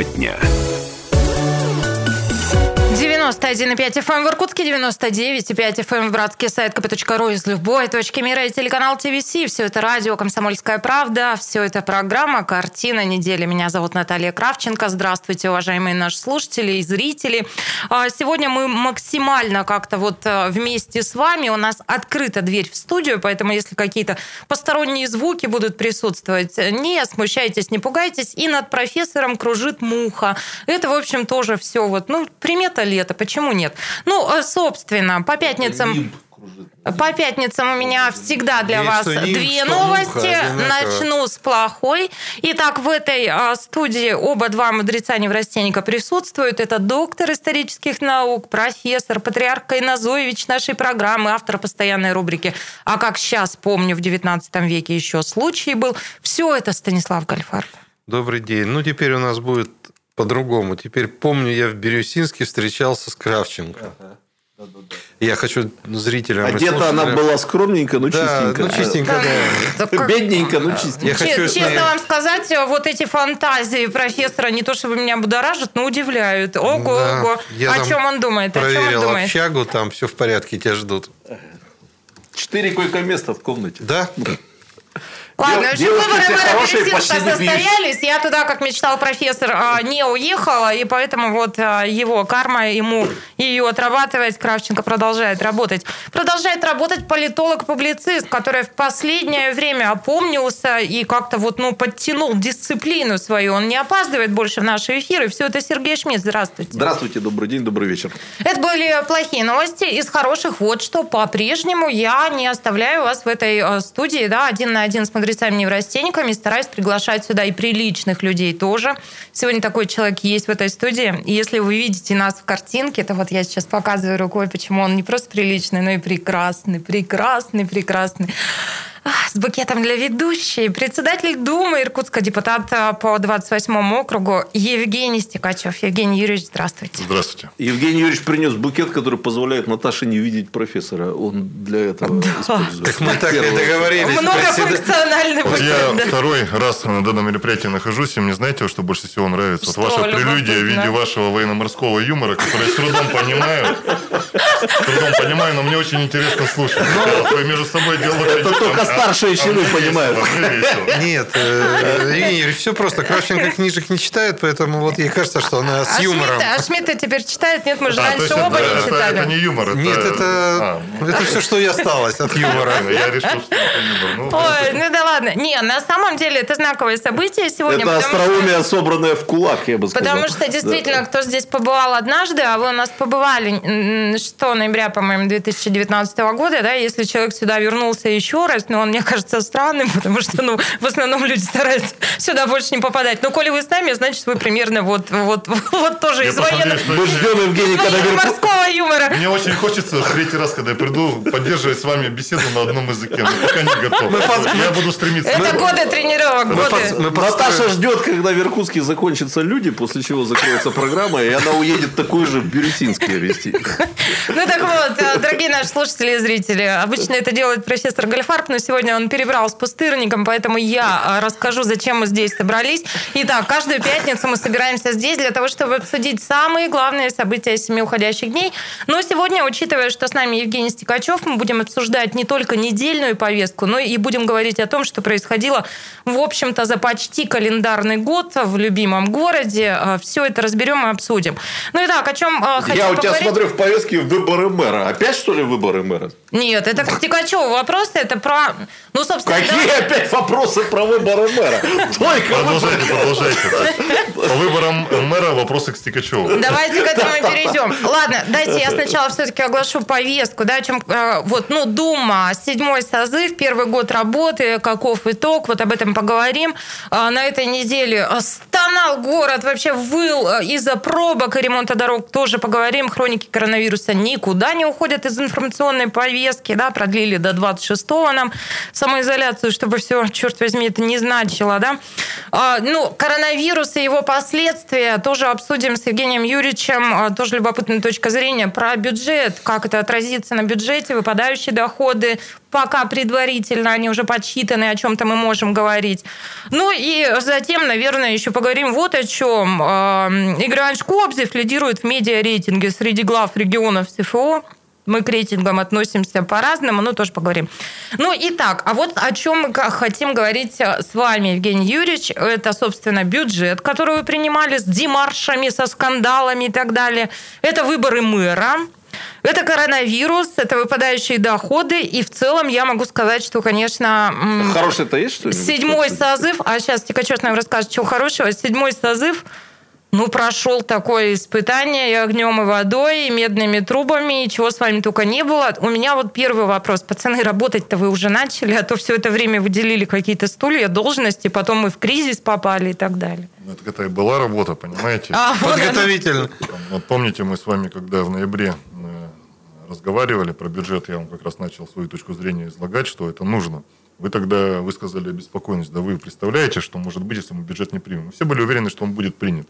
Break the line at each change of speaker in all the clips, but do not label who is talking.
Тема дня.
91,5 FM эм в Иркутске, 99,5 FM эм в братский сайт kp.ru из любой точки мира и телеканал ТВС. Все это радио «Комсомольская правда», все это программа «Картина недели». Меня зовут Наталья Кравченко. Здравствуйте, уважаемые наши слушатели и зрители. А, сегодня мы максимально как-то вот а, вместе с вами. У нас открыта дверь в студию, поэтому если какие-то посторонние звуки будут присутствовать, не смущайтесь, не пугайтесь. И над профессором кружит муха. Это, в общем, тоже все вот, ну, примета лета, почему нет? Ну, э, собственно, по пятницам... По пятницам у меня всегда для вас две новости. Начну с плохой. Итак, в этой а, студии оба два мудреца неврастенника присутствуют. Это доктор исторических наук, профессор, патриарх Кайназоевич нашей программы, автор постоянной рубрики «А как сейчас помню, в 19 веке еще случай был». Все это Станислав Гальфарб.
Добрый день. Ну, теперь у нас будет по-другому. Теперь помню, я в Бирюсинске встречался с Кравченко. Ага. Я хочу зрителям...
Одета она была скромненько, но да, чистенько.
Ну, чистенько,
да. да. Бедненько, но чистенько. Я
хочу Честно вам сказать, вот эти фантазии профессора не то чтобы меня будоражат, но удивляют. Ого, да. ого. Я О чем он думает?
Проверил
О чем он думает?
общагу, там все в порядке, тебя ждут.
Четыре койко-места в комнате.
Да?
Ладно, в общем, выборы мэра Березинска состоялись. Я туда, как мечтал профессор, а, не уехала, и поэтому вот а, его карма, ему ее отрабатывать, Кравченко продолжает работать. Продолжает работать политолог-публицист, который в последнее время опомнился и как-то вот, ну, подтянул дисциплину свою. Он не опаздывает больше в наши эфиры. Все это Сергей Шмидт. Здравствуйте.
Здравствуйте, добрый день, добрый вечер.
Это были плохие новости. Из хороших вот что. По-прежнему я не оставляю вас в этой а, студии, да, один на один с мудрецами-неврастенниками, стараюсь приглашать сюда и приличных людей тоже. Сегодня такой человек есть в этой студии. И если вы видите нас в картинке, то вот я сейчас показываю рукой, почему он не просто приличный, но и прекрасный, прекрасный, прекрасный с букетом для ведущей. Председатель Думы Иркутска, депутат по 28 округу Евгений Стекачев. Евгений Юрьевич, здравствуйте.
Здравствуйте.
Евгений Юрьевич принес букет, который позволяет Наташе не видеть профессора. Он для этого да. использует.
Так мы так и договорились.
Многофункциональный
букет. Вот я второй раз на данном мероприятии нахожусь, и мне знаете, что больше всего нравится? Что, вот ваша прелюдия в виде вашего военно-морского юмора, который я с трудом понимаю. С трудом понимаю, но мне очень интересно слушать. Вы между собой делаете...
Это только старшие чины понимают.
Нет, э, Евгений все просто. Кравченко книжек не читает, поэтому вот ей кажется, что она с а юмором.
А Шмидт теперь читает? Нет, мы же раньше оба не читали.
Это не юмор.
Нет, это это все, что и осталось от юмора.
Я решил, что это юмор.
Ну, Ой, ну да ладно. Не, на самом деле это знаковое событие сегодня.
Это остроумие, собранное в кулак, я бы
сказал. Потому что действительно, кто здесь побывал однажды, а вы у нас побывали 6 ноября, по-моему, 2019 года, да, если человек сюда вернулся еще раз, но он, мне кажется, странным, потому что, ну, в основном люди стараются сюда больше не попадать. Но коли вы с нами, значит, вы примерно вот, вот, вот тоже из военного...
Мы ждем Евгений, когда
морского юмора.
Мне очень хочется в третий раз, когда я приду, поддерживать с вами беседу на одном языке. Но пока не готов. Я буду стремиться.
Это годы тренировок, годы.
Наташа ждет, когда в Иркутске закончатся люди, после чего закроется программа, и она уедет такой же в Бирюсинский вести.
Ну так вот, дорогие наши слушатели и зрители, обычно это делает профессор Гальфарб, но сегодня он перебрал с пустырником, поэтому я а, расскажу, зачем мы здесь собрались. Итак, каждую пятницу мы собираемся здесь для того, чтобы обсудить самые главные события семи уходящих дней. Но сегодня, учитывая, что с нами Евгений Стекачев, мы будем обсуждать не только недельную повестку, но и будем говорить о том, что происходило, в общем-то, за почти календарный год в любимом городе. А, Все это разберем и обсудим. Ну и так, о чем
а, хотим Я у тебя смотрю в повестке выборы мэра. Опять, что ли, выборы мэра?
Нет, это к Стекачеву вопрос. Это про... Ну, собственно,
Какие да? опять вопросы про выборы мэра?
Только продолжайте, продолжайте. По выборам мэра вопросы к Стекачеву.
Давайте к этому перейдем. Ладно, дайте я сначала все-таки оглашу повестку. Да, о чем, э, вот, ну, Дума, седьмой созыв, первый год работы, каков итог, вот об этом поговорим. А, на этой неделе стонал город, вообще выл э, из-за пробок и ремонта дорог, тоже поговорим. Хроники коронавируса никуда не уходят из информационной повестки повестки, да, продлили до 26-го нам самоизоляцию, чтобы все, черт возьми, это не значило, да. А, ну, коронавирус и его последствия тоже обсудим с Евгением Юрьевичем, а, тоже любопытная точка зрения про бюджет, как это отразится на бюджете, выпадающие доходы, пока предварительно они уже подсчитаны, о чем-то мы можем говорить. Ну и затем, наверное, еще поговорим вот о чем. Игорь Иванович Кобзев лидирует в медиа-рейтинге среди глав регионов СФО. Мы к рейтингам относимся по-разному, но тоже поговорим. Ну, итак, а вот о чем мы хотим говорить э, с вами, Евгений Юрьевич. Это, собственно, бюджет, который вы принимали с демаршами, со скандалами и так далее. Это выборы мэра. Это коронавирус, это выпадающие доходы, и в целом я могу сказать, что, конечно...
Хорошее-то есть, что ли?
Седьмой созыв, а сейчас Тикачев нам расскажет, чего хорошего. Седьмой созыв ну, прошел такое испытание и огнем, и водой, и медными трубами, и чего с вами только не было. У меня вот первый вопрос. Пацаны, работать-то вы уже начали, а то все это время выделили какие-то стулья, должности, потом мы в кризис попали и так далее.
Ну, это, это и была работа, понимаете?
А, Подготовительно.
Вот помните, мы с вами, когда в ноябре э, разговаривали про бюджет, я вам как раз начал свою точку зрения излагать, что это нужно. Вы тогда высказали обеспокоенность. Да вы представляете, что может быть, если мы бюджет не примем? Мы все были уверены, что он будет принят.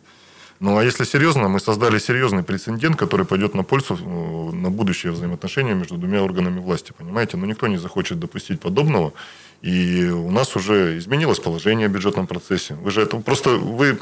Ну, а если серьезно, мы создали серьезный прецедент, который пойдет на пользу э, на будущее взаимоотношения между двумя органами власти, понимаете? Но никто не захочет допустить подобного. И у нас уже изменилось положение в бюджетном процессе. Вы же это просто... Вы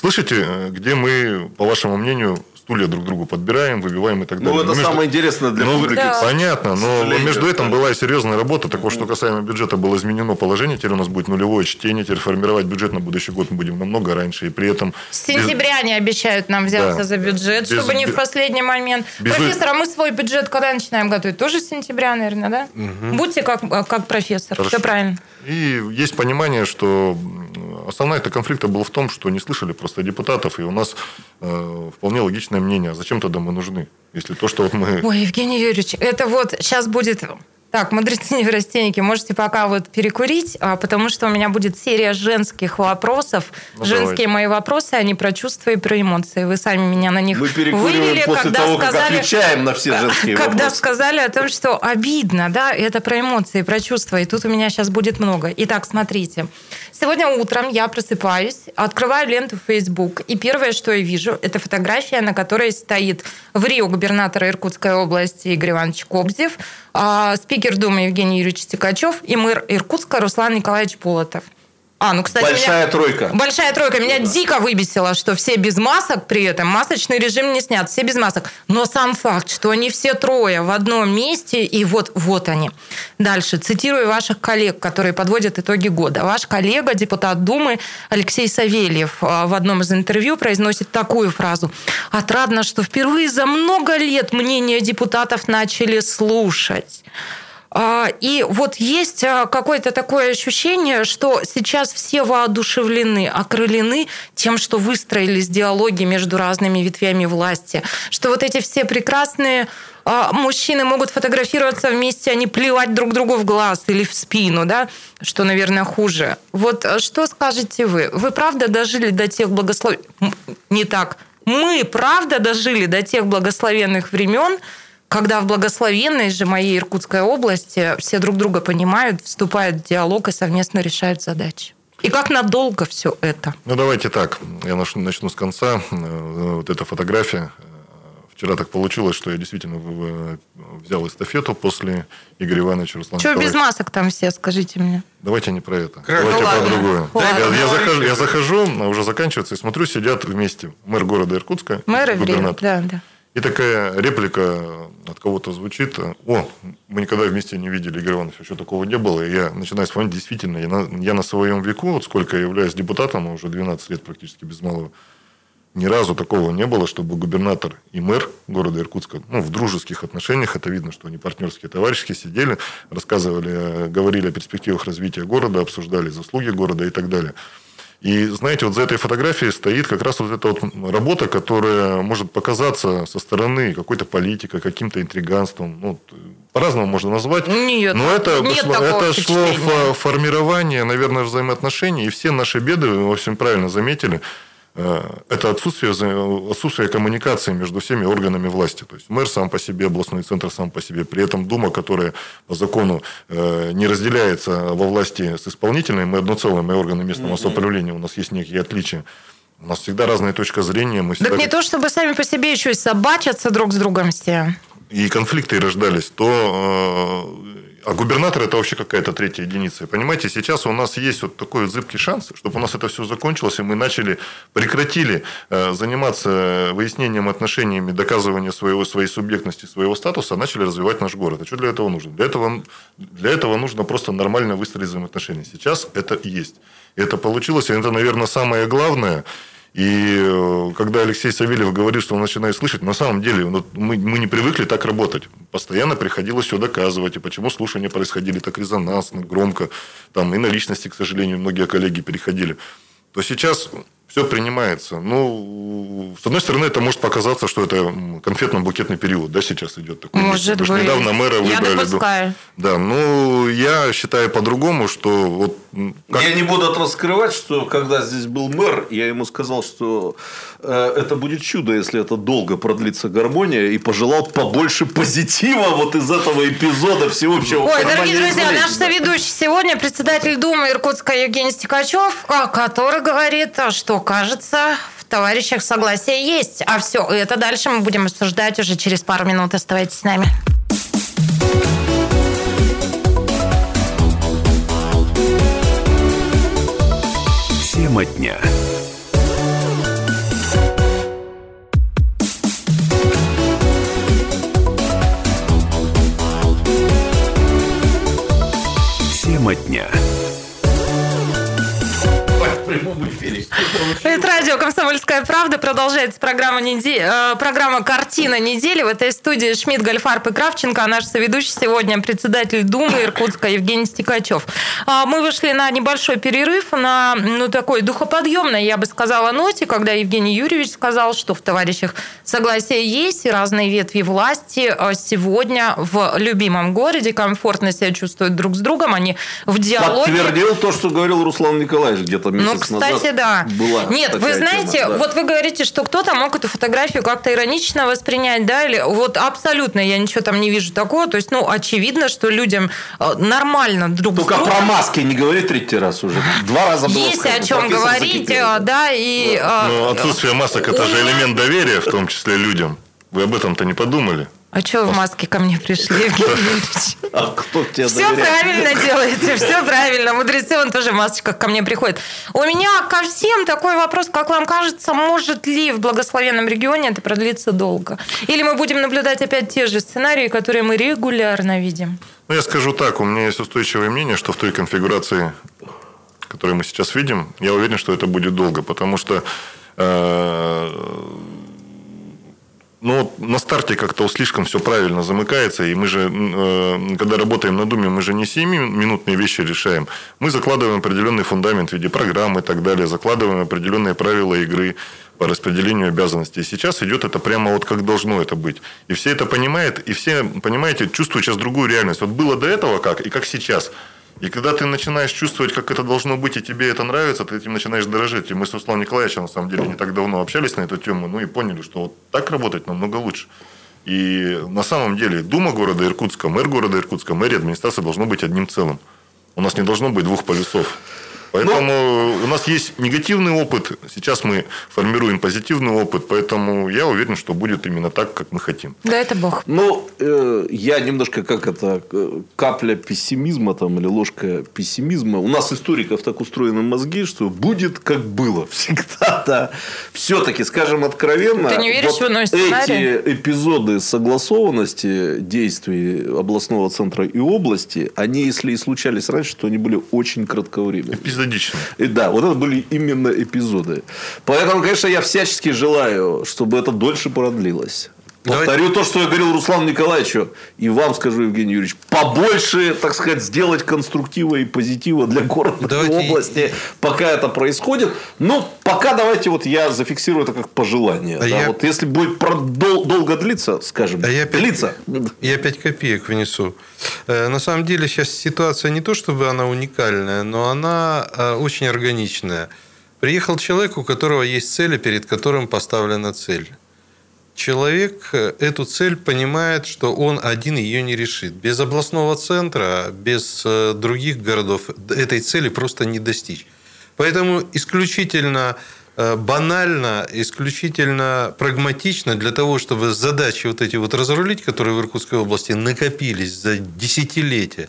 слышите, э, где мы, по вашему мнению, стулья друг другу подбираем, выбиваем и так далее.
Ну, это
между...
самое интересное для
ну,
публики.
Да. Понятно, но между этим была и серьезная работа. Так вот, что касаемо бюджета, было изменено положение. Теперь у нас будет нулевое чтение. Теперь формировать бюджет на будущий год мы будем намного раньше. И при этом...
С сентября без... они обещают нам взяться да. за бюджет, без... чтобы не в последний момент. Без... Профессор, а мы свой бюджет когда начинаем готовить? Тоже с сентября, наверное, да? Угу. Будьте как, как профессор. Хорошо. Все правильно.
И есть понимание, что основная это конфликта был в том, что не слышали просто депутатов, и у нас э, вполне логичное мнение, а зачем тогда мы нужны, если то, что вот мы...
Ой, Евгений Юрьевич, это вот сейчас будет так, мудрецы неврастенники, можете пока вот перекурить, а, потому что у меня будет серия женских вопросов. Ну, Женские давайте. мои вопросы, они про чувства и про эмоции. Вы сами меня на них
Мы вывели, после когда того, сказали, как отвечаем на все женские
когда
вопросы.
Когда сказали о том, что обидно, да, это про эмоции, про чувства, и тут у меня сейчас будет много. Итак, смотрите. Сегодня утром я просыпаюсь, открываю ленту в Facebook, и первое, что я вижу, это фотография, на которой стоит в Рио губернатор Иркутской области Игорь Иванович Кобзев, а, спикер Думы Евгений Юрьевич Тикачев и мэр Иркутска Руслан Николаевич Полотов.
А, ну, кстати, большая меня, тройка.
Большая тройка. Меня да. дико выбесило, что все без масок при этом. Масочный режим не снят, все без масок. Но сам факт, что они все трое в одном месте, и вот, вот они. Дальше. Цитирую ваших коллег, которые подводят итоги года. Ваш коллега, депутат Думы Алексей Савельев а, в одном из интервью произносит такую фразу. «Отрадно, что впервые за много лет мнения депутатов начали слушать». А, и вот есть а, какое-то такое ощущение, что сейчас все воодушевлены, окрылены тем, что выстроились диалоги между разными ветвями власти, что вот эти все прекрасные а, мужчины могут фотографироваться вместе, а не плевать друг другу в глаз или в спину, да, что, наверное, хуже. Вот что скажете вы? Вы правда дожили до тех благословенных... Не так. Мы правда дожили до тех благословенных времен, когда в благословенной же моей Иркутской области все друг друга понимают, вступают в диалог и совместно решают задачи. И как надолго все это?
Ну, давайте так. Я начну с конца. Э, вот эта фотография. Вчера так получилось, что я действительно взял эстафету после Игоря Ивановича Руслана
Что без масок там все, скажите мне?
Давайте не про это. Как? Давайте ну, про другое. Я, я, захожу, я захожу, уже заканчивается, и смотрю, сидят вместе мэр города Иркутска,
мэр губернатор. Да, да.
И такая реплика от кого-то звучит. О, мы никогда вместе не видели Игорь Иванович, еще такого не было. И я начинаю вспоминать, действительно, я на, я на своем веку, вот сколько я являюсь депутатом, уже 12 лет практически без малого, ни разу такого не было, чтобы губернатор и мэр города Иркутска, ну, в дружеских отношениях, это видно, что они партнерские товарищи, сидели, рассказывали, говорили о перспективах развития города, обсуждали заслуги города и так далее. И, знаете, вот за этой фотографией стоит как раз вот эта вот работа, которая может показаться со стороны какой-то политикой, каким-то интриганством. Ну, по-разному можно назвать.
Нет,
но это, нет шло, это шло формирование, наверное, взаимоотношений. И все наши беды, вы, общем, правильно заметили, Э, это отсутствие, отсутствие коммуникации между всеми органами власти. То есть мэр сам по себе, областной центр сам по себе. При этом Дума, которая по закону э, не разделяется во власти с исполнительной, мы одно целое, мы органы местного самоуправления, у нас есть некие отличия. У нас всегда разная точка зрения. Мы всегда...
Так не то, чтобы сами по себе еще и собачатся друг с другом все.
И конфликты рождались, то а губернатор это вообще какая-то третья единица. Понимаете, сейчас у нас есть вот такой вот зыбкий шанс, чтобы у нас это все закончилось, и мы начали, прекратили э, заниматься выяснением отношениями, доказыванием своего, своей субъектности, своего статуса, а начали развивать наш город. А что для этого нужно? Для этого, для этого нужно просто нормально выстроить взаимоотношения. Сейчас это есть. Это получилось, и это, наверное, самое главное – и э, когда Алексей Савельев говорит, что он начинает слышать, на самом деле ну, мы, мы не привыкли так работать. Постоянно приходилось все доказывать, и почему слушания происходили так резонансно, громко. Там и на личности, к сожалению, многие коллеги переходили. То сейчас все принимается. Ну, с одной стороны, это может показаться, что это конфетно-букетный период, да, сейчас идет такой.
Может быть.
Недавно мэра выбрали.
Я допускаю.
Да, ну, я считаю по-другому, что вот...
Как... Я не буду раскрывать, что когда здесь был мэр, я ему сказал, что э, это будет чудо, если это долго продлится гармония, и пожелал побольше позитива вот из этого эпизода всеобщего
Ой, дорогие друзья, наш соведущий сегодня председатель Думы Иркутска Евгений Стекачев, который говорит, что кажется, в товарищах согласие есть. А все это дальше мы будем обсуждать уже через пару минут. Оставайтесь с нами.
Тема дня. Тема дня
прямом эфире. Это радио «Комсомольская правда». Продолжается программа, неде... Э, программа «Картина недели». В этой студии Шмидт, Гольфарб и Кравченко. А наш соведущий сегодня председатель Думы Иркутска Евгений Стекачев. А, мы вышли на небольшой перерыв, на ну, такой духоподъемной, я бы сказала, ноте, когда Евгений Юрьевич сказал, что в товарищах согласие есть, и разные ветви власти а, сегодня в любимом городе комфортно себя чувствуют друг с другом. Они в диалоге.
Подтвердил то, что говорил Руслан Николаевич где-то месяц
ну, кстати,
назад.
да.
Была
Нет, вы знаете,
тема, да.
вот вы говорите, что кто-то мог эту фотографию как-то иронично воспринять, да, или вот абсолютно я ничего там не вижу такого. То есть, ну, очевидно, что людям э, нормально друг
Только
с другом.
про маски не говори третий раз уже. Два раза было
Есть
сказано.
о чем говорить,
закипел.
э, да, и... э,
Ну, отсутствие масок – это же элемент доверия, в том числе людям. Вы об этом-то не подумали?
А что вы в маске ко мне пришли, Евгений Юрьевич?
А кто тебе
Все
доверяет?
правильно делаете, все правильно. Мудрецы, он тоже в масочках ко мне приходит. У меня ко всем такой вопрос, как вам кажется, может ли в благословенном регионе это продлиться долго? Или мы будем наблюдать опять те же сценарии, которые мы регулярно видим?
Ну, я скажу так, у меня есть устойчивое мнение, что в той конфигурации, которую мы сейчас видим, я уверен, что это будет долго, потому что э, ну, на старте как-то слишком все правильно замыкается, и мы же, э, когда работаем на Думе, мы же не 7-минутные вещи решаем. Мы закладываем определенный фундамент в виде программы и так далее, закладываем определенные правила игры по распределению обязанностей. Сейчас идет это прямо вот как должно это быть. И все это понимают, и все, понимаете, чувствуют сейчас другую реальность. Вот было до этого как, и как сейчас – и когда ты начинаешь чувствовать, как это должно быть, и тебе это нравится, ты этим начинаешь дорожить. И мы с Русланом Николаевичем, на самом деле, не так давно общались на эту тему, ну и поняли, что вот так работать намного лучше. И на самом деле Дума города Иркутска, мэр города Иркутска, мэрия, администрация должно быть одним целым. У нас не должно быть двух полюсов. Поэтому
Ну,
у нас есть негативный опыт, сейчас мы формируем позитивный опыт, поэтому я уверен, что будет именно так, как мы хотим.
Да это бог.
Ну, э, я немножко как это, э, капля пессимизма там или ложка пессимизма. У нас историков так устроены мозги, что будет как было всегда, да. Все-таки, скажем откровенно,
Ты не веришь в иной сценарий?
эти эпизоды согласованности действий областного центра и области, они, если и случались раньше, то они были очень
Эпизодично.
И да, вот это были именно эпизоды. Поэтому, конечно, я всячески желаю, чтобы это дольше продлилось.
Давайте-
Повторю то, что я говорил Руслану Николаевичу, и вам скажу, Евгений Юрьевич, побольше, так сказать, сделать конструктива и позитива для города
Давайте-
и области, пока это происходит. Ну, пока давайте вот я зафиксирую это как пожелание.
А
да,
я-
Вот если будет про- дол- долго длиться, скажем,
А я опять-
длиться.
Я 5 копеек внесу. Э, На самом деле сейчас ситуация не то, чтобы она уникальная, но она э, очень органичная. Приехал человек, у которого есть цель, перед которым поставлена цель. Человек э, эту цель понимает, что он один ее не решит. Без областного центра, без э, других городов этой цели просто не достичь. Поэтому исключительно э, банально, исключительно прагматично для того, чтобы задачи вот эти вот разрулить, которые в Иркутской области накопились за десятилетия,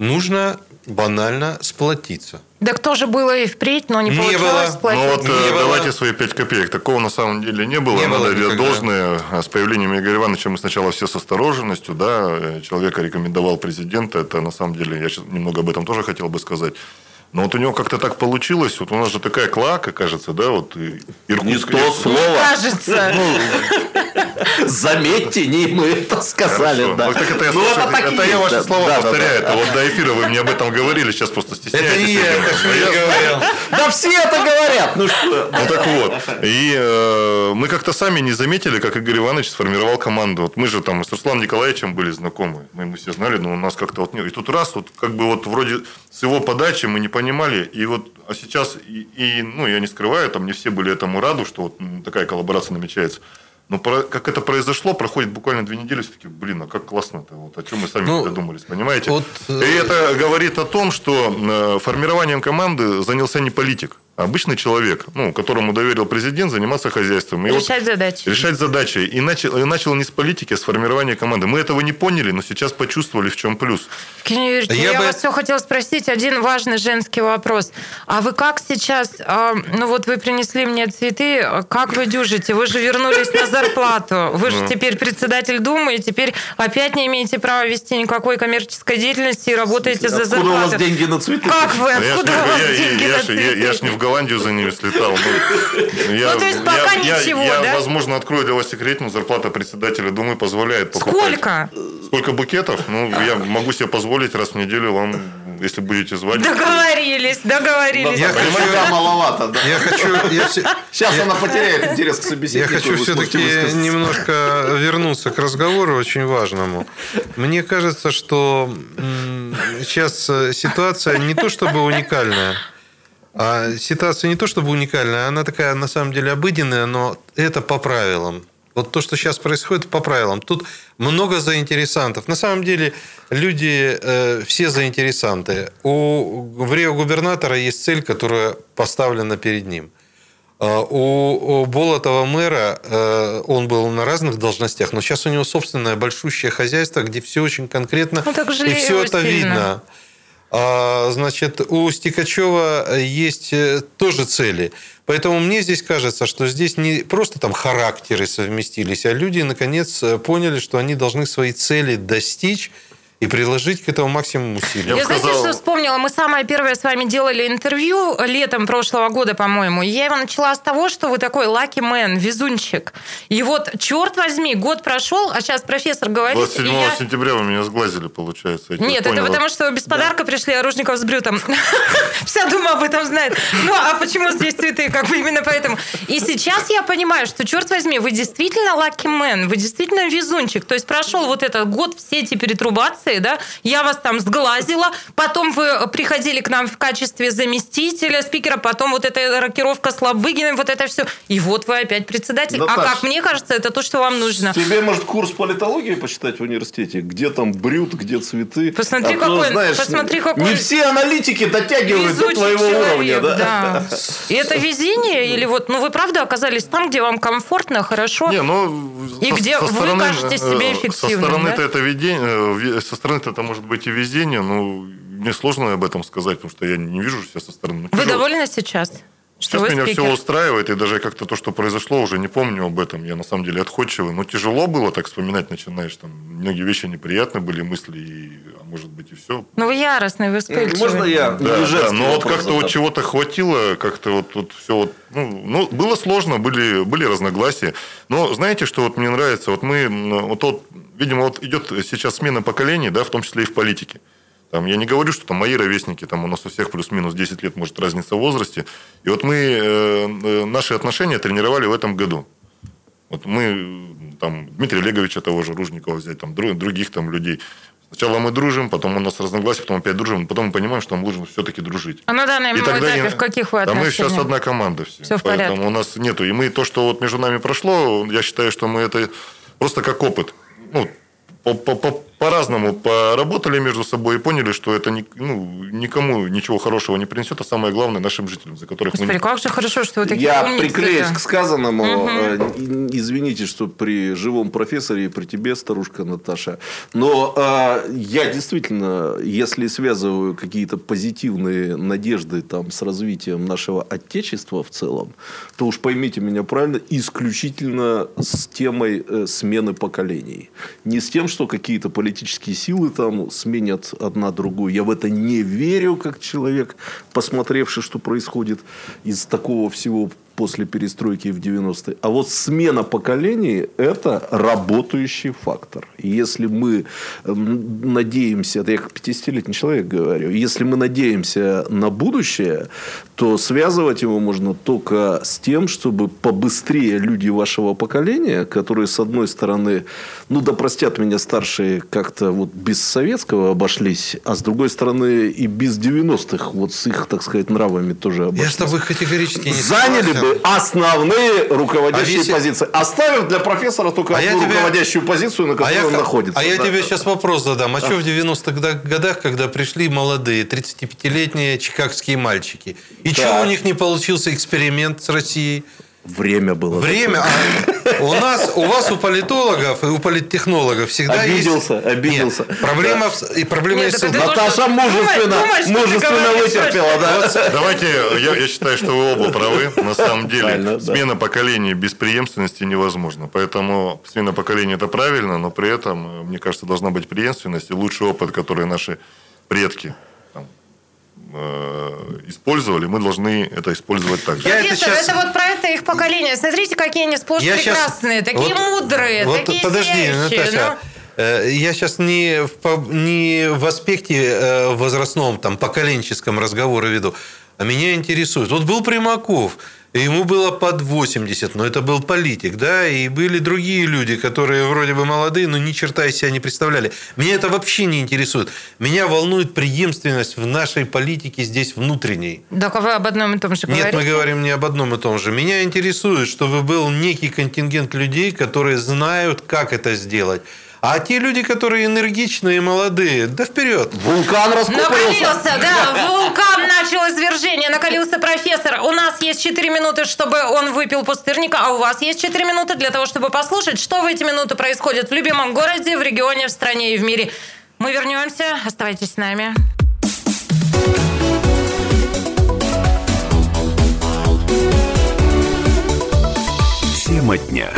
нужно банально сплотиться.
Да кто же было и впредь, но не,
Не
получалось
было.
Ну вот
Не
э,
было.
давайте свои 5 копеек. Такого на самом деле не было.
Не
Надо
было никогда.
должное. А С появлением Игоря Ивановича мы сначала все с осторожностью. Да, э, человека рекомендовал президента. Это на самом деле, я сейчас немного об этом тоже хотел бы сказать. Но вот у него как-то так получилось. Вот у нас же такая клака, кажется, да, вот и-
Не
Иркутск-
то слово.
Кажется.
Заметьте, не мы это сказали,
Хорошо.
да.
Ну, так это я,
Ну,
слушай,
это так
это я ваши
да.
слова
Да, да,
повторяю.
да.
Это вот до эфира вы мне об этом говорили, сейчас просто стесняетесь.
Это не я,
видимо.
это Шмель
я-
говорил.
Да все это говорят. Ну что?
Ну так вот. И э, мы как-то сами не заметили, как Игорь Иванович сформировал команду. Вот мы же там с Русланом Николаевичем были знакомы. Мы, мы все знали, но у нас как-то вот. И тут раз, вот как бы вот вроде с его подачи мы не понимали. И вот, а сейчас, и, и, ну, я не скрываю, там не все были этому раду, что вот такая коллаборация намечается. Но про- как это произошло, проходит буквально две недели, все-таки, блин, а как классно-то, вот, о чем мы сами
Ну,
додумались, понимаете?
вот, э,
И это говорит о том, что э, формированием команды занялся не политик, обычный человек, ну, которому доверил президент заниматься хозяйством. И вот
Решать задачи.
решать задачи. И начал, и начал не с политики, а с формирования команды. Мы этого не поняли, но сейчас почувствовали, в чем плюс.
Евгений Юрьевич,
Я
я,
бы-
вас все хотела спросить. Один важный женский вопрос. А вы как сейчас, а, ну вот вы принесли мне цветы, как вы дюжите? Вы же вернулись на зарплату. Вы же
Ну.
теперь председатель Думы, и теперь опять не имеете права вести никакой коммерческой деятельности и работаете за
Откуда у вас
зарплату.
деньги на цветы?
Как вы?
Ну, я ж
Откуда
не-
у вас деньги на
ж- я- ж
цветы?
не в Голландию за ними слетал. Ну, я-
Ну, то есть пока
я- я-
ничего,
я,
да?
возможно, открою для вас секрет, но зарплата председателя Думы позволяет покупать.
Сколько?
Сколько букетов? Ну, я могу себе позволить раз в неделю вам, если будете звать.
Договорились, договорились.
Я хочу-
маловато, да.
Я хочу... я все-
Сейчас она потеряет интерес к
Я
собеседнику.
хочу
вы сможете
все-таки немножко вернуться к разговору очень важному. Мне кажется, что сейчас э, ситуация не то чтобы уникальная, а ситуация не то чтобы уникальная, она такая на самом деле обыденная, но это по правилам. Вот то, что сейчас происходит, по правилам. Тут много заинтересантов. На самом деле люди э, все заинтересанты. У, в Рио губернатора есть цель, которая поставлена перед ним. А У Болотова мэра э, он был на разных должностях, но сейчас у него собственное большущее хозяйство, где все очень конкретно,
Ну,
и все это
сильно.
видно. А, значит, у Стикачева есть э, тоже цели. Поэтому мне здесь кажется, что здесь не просто там характеры совместились, а люди наконец э, поняли, что они должны свои цели достичь и приложить к этому максимум усилий.
Я
Я, знаете,
сказал-
что вспомнила? Мы самое первое с вами делали интервью летом прошлого года, по-моему. Я его начала с того, что вы такой лаки мэн, везунчик. И вот, черт возьми, год прошел, а сейчас профессор говорит... и
27
я-
сентября вы меня сглазили, получается. Я
Нет,
понял.
это потому, что вы без подарка пришли, а Ружников с Брютом. Вся дума об этом знает. Ну, а почему здесь цветы? Как бы именно поэтому. И сейчас я понимаю, что, черт возьми, вы действительно лаки мэн, вы действительно везунчик. То есть прошел вот этот год, все эти перетрубации, да, я вас там сглазила, потом вы приходили к нам в качестве заместителя спикера, потом вот эта рокировка с Лобыгиным, вот это все. И вот вы опять председатель. А
Наташ,
как мне кажется, это то, что вам нужно.
Тебе, может, курс политологии почитать в университете? Где там брют, где цветы?
Посмотри,
А
какой-
знаешь,
посмотри, какой-
Не все аналитики дотягивают до твоего
человек,
уровня, да?
да. И это везение? Или вот, ну вы правда оказались там, где вам комфортно, хорошо?
Не, ну,
И где вы кажетесь себе
э,
эффективным,
Со стороны-то
да?
это видение, э, со стороны-то это может быть и везение, ну, мне сложно об этом сказать, потому что я не вижу себя со стороны.
Вы довольны сейчас? Что
Сейчас меня
спикер?
все устраивает, и даже как-то то, что произошло, уже не помню об этом. Я на самом деле отходчивый. Но тяжело было так вспоминать, начинаешь. Там многие вещи неприятные были, мысли, и, а может быть и все.
Ну вы яростный, вы вспыльчивый.
Можно я
Да, да, но вот как-то вот чего-то хватило, как-то вот тут все вот, ну, ну, было сложно, были, были разногласия. Но знаете, что вот мне нравится? Вот мы, вот, вот, видимо, вот идет сейчас смена поколений, да, в том числе и в политике. Там, я не говорю, что там мои ровесники, там у нас у всех плюс-минус 10 лет, может, разница в возрасте. И вот мы э, э, наши отношения тренировали в этом году. Вот мы, э, там, Дмитрия Олеговича того же, Ружникова взять, там, дру- других там людей. Сначала мы дружим, потом у нас разногласия, потом опять дружим, потом мы понимаем, что мы должны все-таки дружить.
А на данном
И тогда
этапе
не-
в каких вы
Да мы
отношениях?
сейчас одна команда все.
Всё в
Поэтому
порядке.
у нас нету. И мы то, что вот между нами прошло, я считаю, что мы это просто как опыт. Ну, по- по- по- по-разному поработали между собой и поняли, что это ни- ну, никому ничего хорошего не принесет, а самое главное нашим жителям, за которых
Господи,
мы...
как же хорошо, что вы такие
Я
умницы-то.
приклеюсь к сказанному. И- Извините, что при живом профессоре и при тебе, старушка Наташа. Но э, я действительно, если связываю какие-то позитивные надежды там, с развитием нашего Отечества в целом, то уж поймите меня правильно, исключительно с темой э, смены поколений. Не с тем, что какие-то политические силы там сменят одна другую. Я в это не верю, как человек, посмотревший, что происходит из такого всего после перестройки в 90-е. А вот смена поколений – это работающий фактор. Если мы надеемся, это я как 50-летний человек говорю, если мы надеемся на будущее, то связывать его можно только с тем, чтобы побыстрее люди вашего поколения, которые, с одной стороны, ну да простят меня старшие, как-то вот без советского обошлись, а с другой стороны и без 90-х, вот с их, так сказать, нравами тоже обошлись
Я с тобой категорически не
заняли бы основные руководящие
А если-
позиции, оставив для профессора только
А я
одну
тебе-
руководящую позицию, на
А
которой
я,
он находится.
а я
Да.
тебе сейчас вопрос задам. А, что в 90-х года- годах, когда пришли молодые, 35-летние чикагские мальчики? И что
Так.
у них не получился эксперимент с Россией?
Время было.
Время. А у нас, у вас, у политологов и у политтехнологов всегда
Обиделся,
есть...
обиделся.
Нет, проблема в- и проблема
Нет,
есть
так
Наташа мужественно,
ты
мужественно вытерпела, да?
Давайте, я, я считаю, что вы оба правы. На самом деле,
Правильно, да.
смена поколений без преемственности невозможна. Поэтому смена поколений – это правильно, но при этом, э, мне кажется, должна быть преемственность. И лучший опыт, который наши предки использовали, мы должны это использовать так же.
Я это
Профессор, это,
щас-
вот про это их поколение. Смотрите, какие они сплошь
Я
прекрасные, такие
вот-
мудрые,
вот
такие
подожди,
сияющие,
Наташа. э, Я сейчас не в, не в аспекте э, возрастном, там, поколенческом разговоры веду, а меня интересует. Вот был Примаков, и ему было под 80, но это был политик, да, и были другие люди, которые вроде бы молодые, но ни черта из себя не представляли. Меня это вообще не интересует. Меня волнует преемственность в нашей политике здесь внутренней.
ну. Так а вы об одном и том же
Нет,
говорите?
мы говорим не об одном и том же. Меня интересует, чтобы был некий контингент людей, которые знают, как это сделать. А те люди, которые энергичные и молодые, да вперед.
Вулкан раскупорился.
Накалился, да, вулкан начал извержение, накалился профессор. У нас есть 4 минуты, чтобы он выпил пустырника, а у вас есть 4 минуты для того, чтобы послушать, что в эти минуты происходит в любимом городе, в регионе, в стране и в мире. Мы вернемся, оставайтесь с нами.
Тема дня.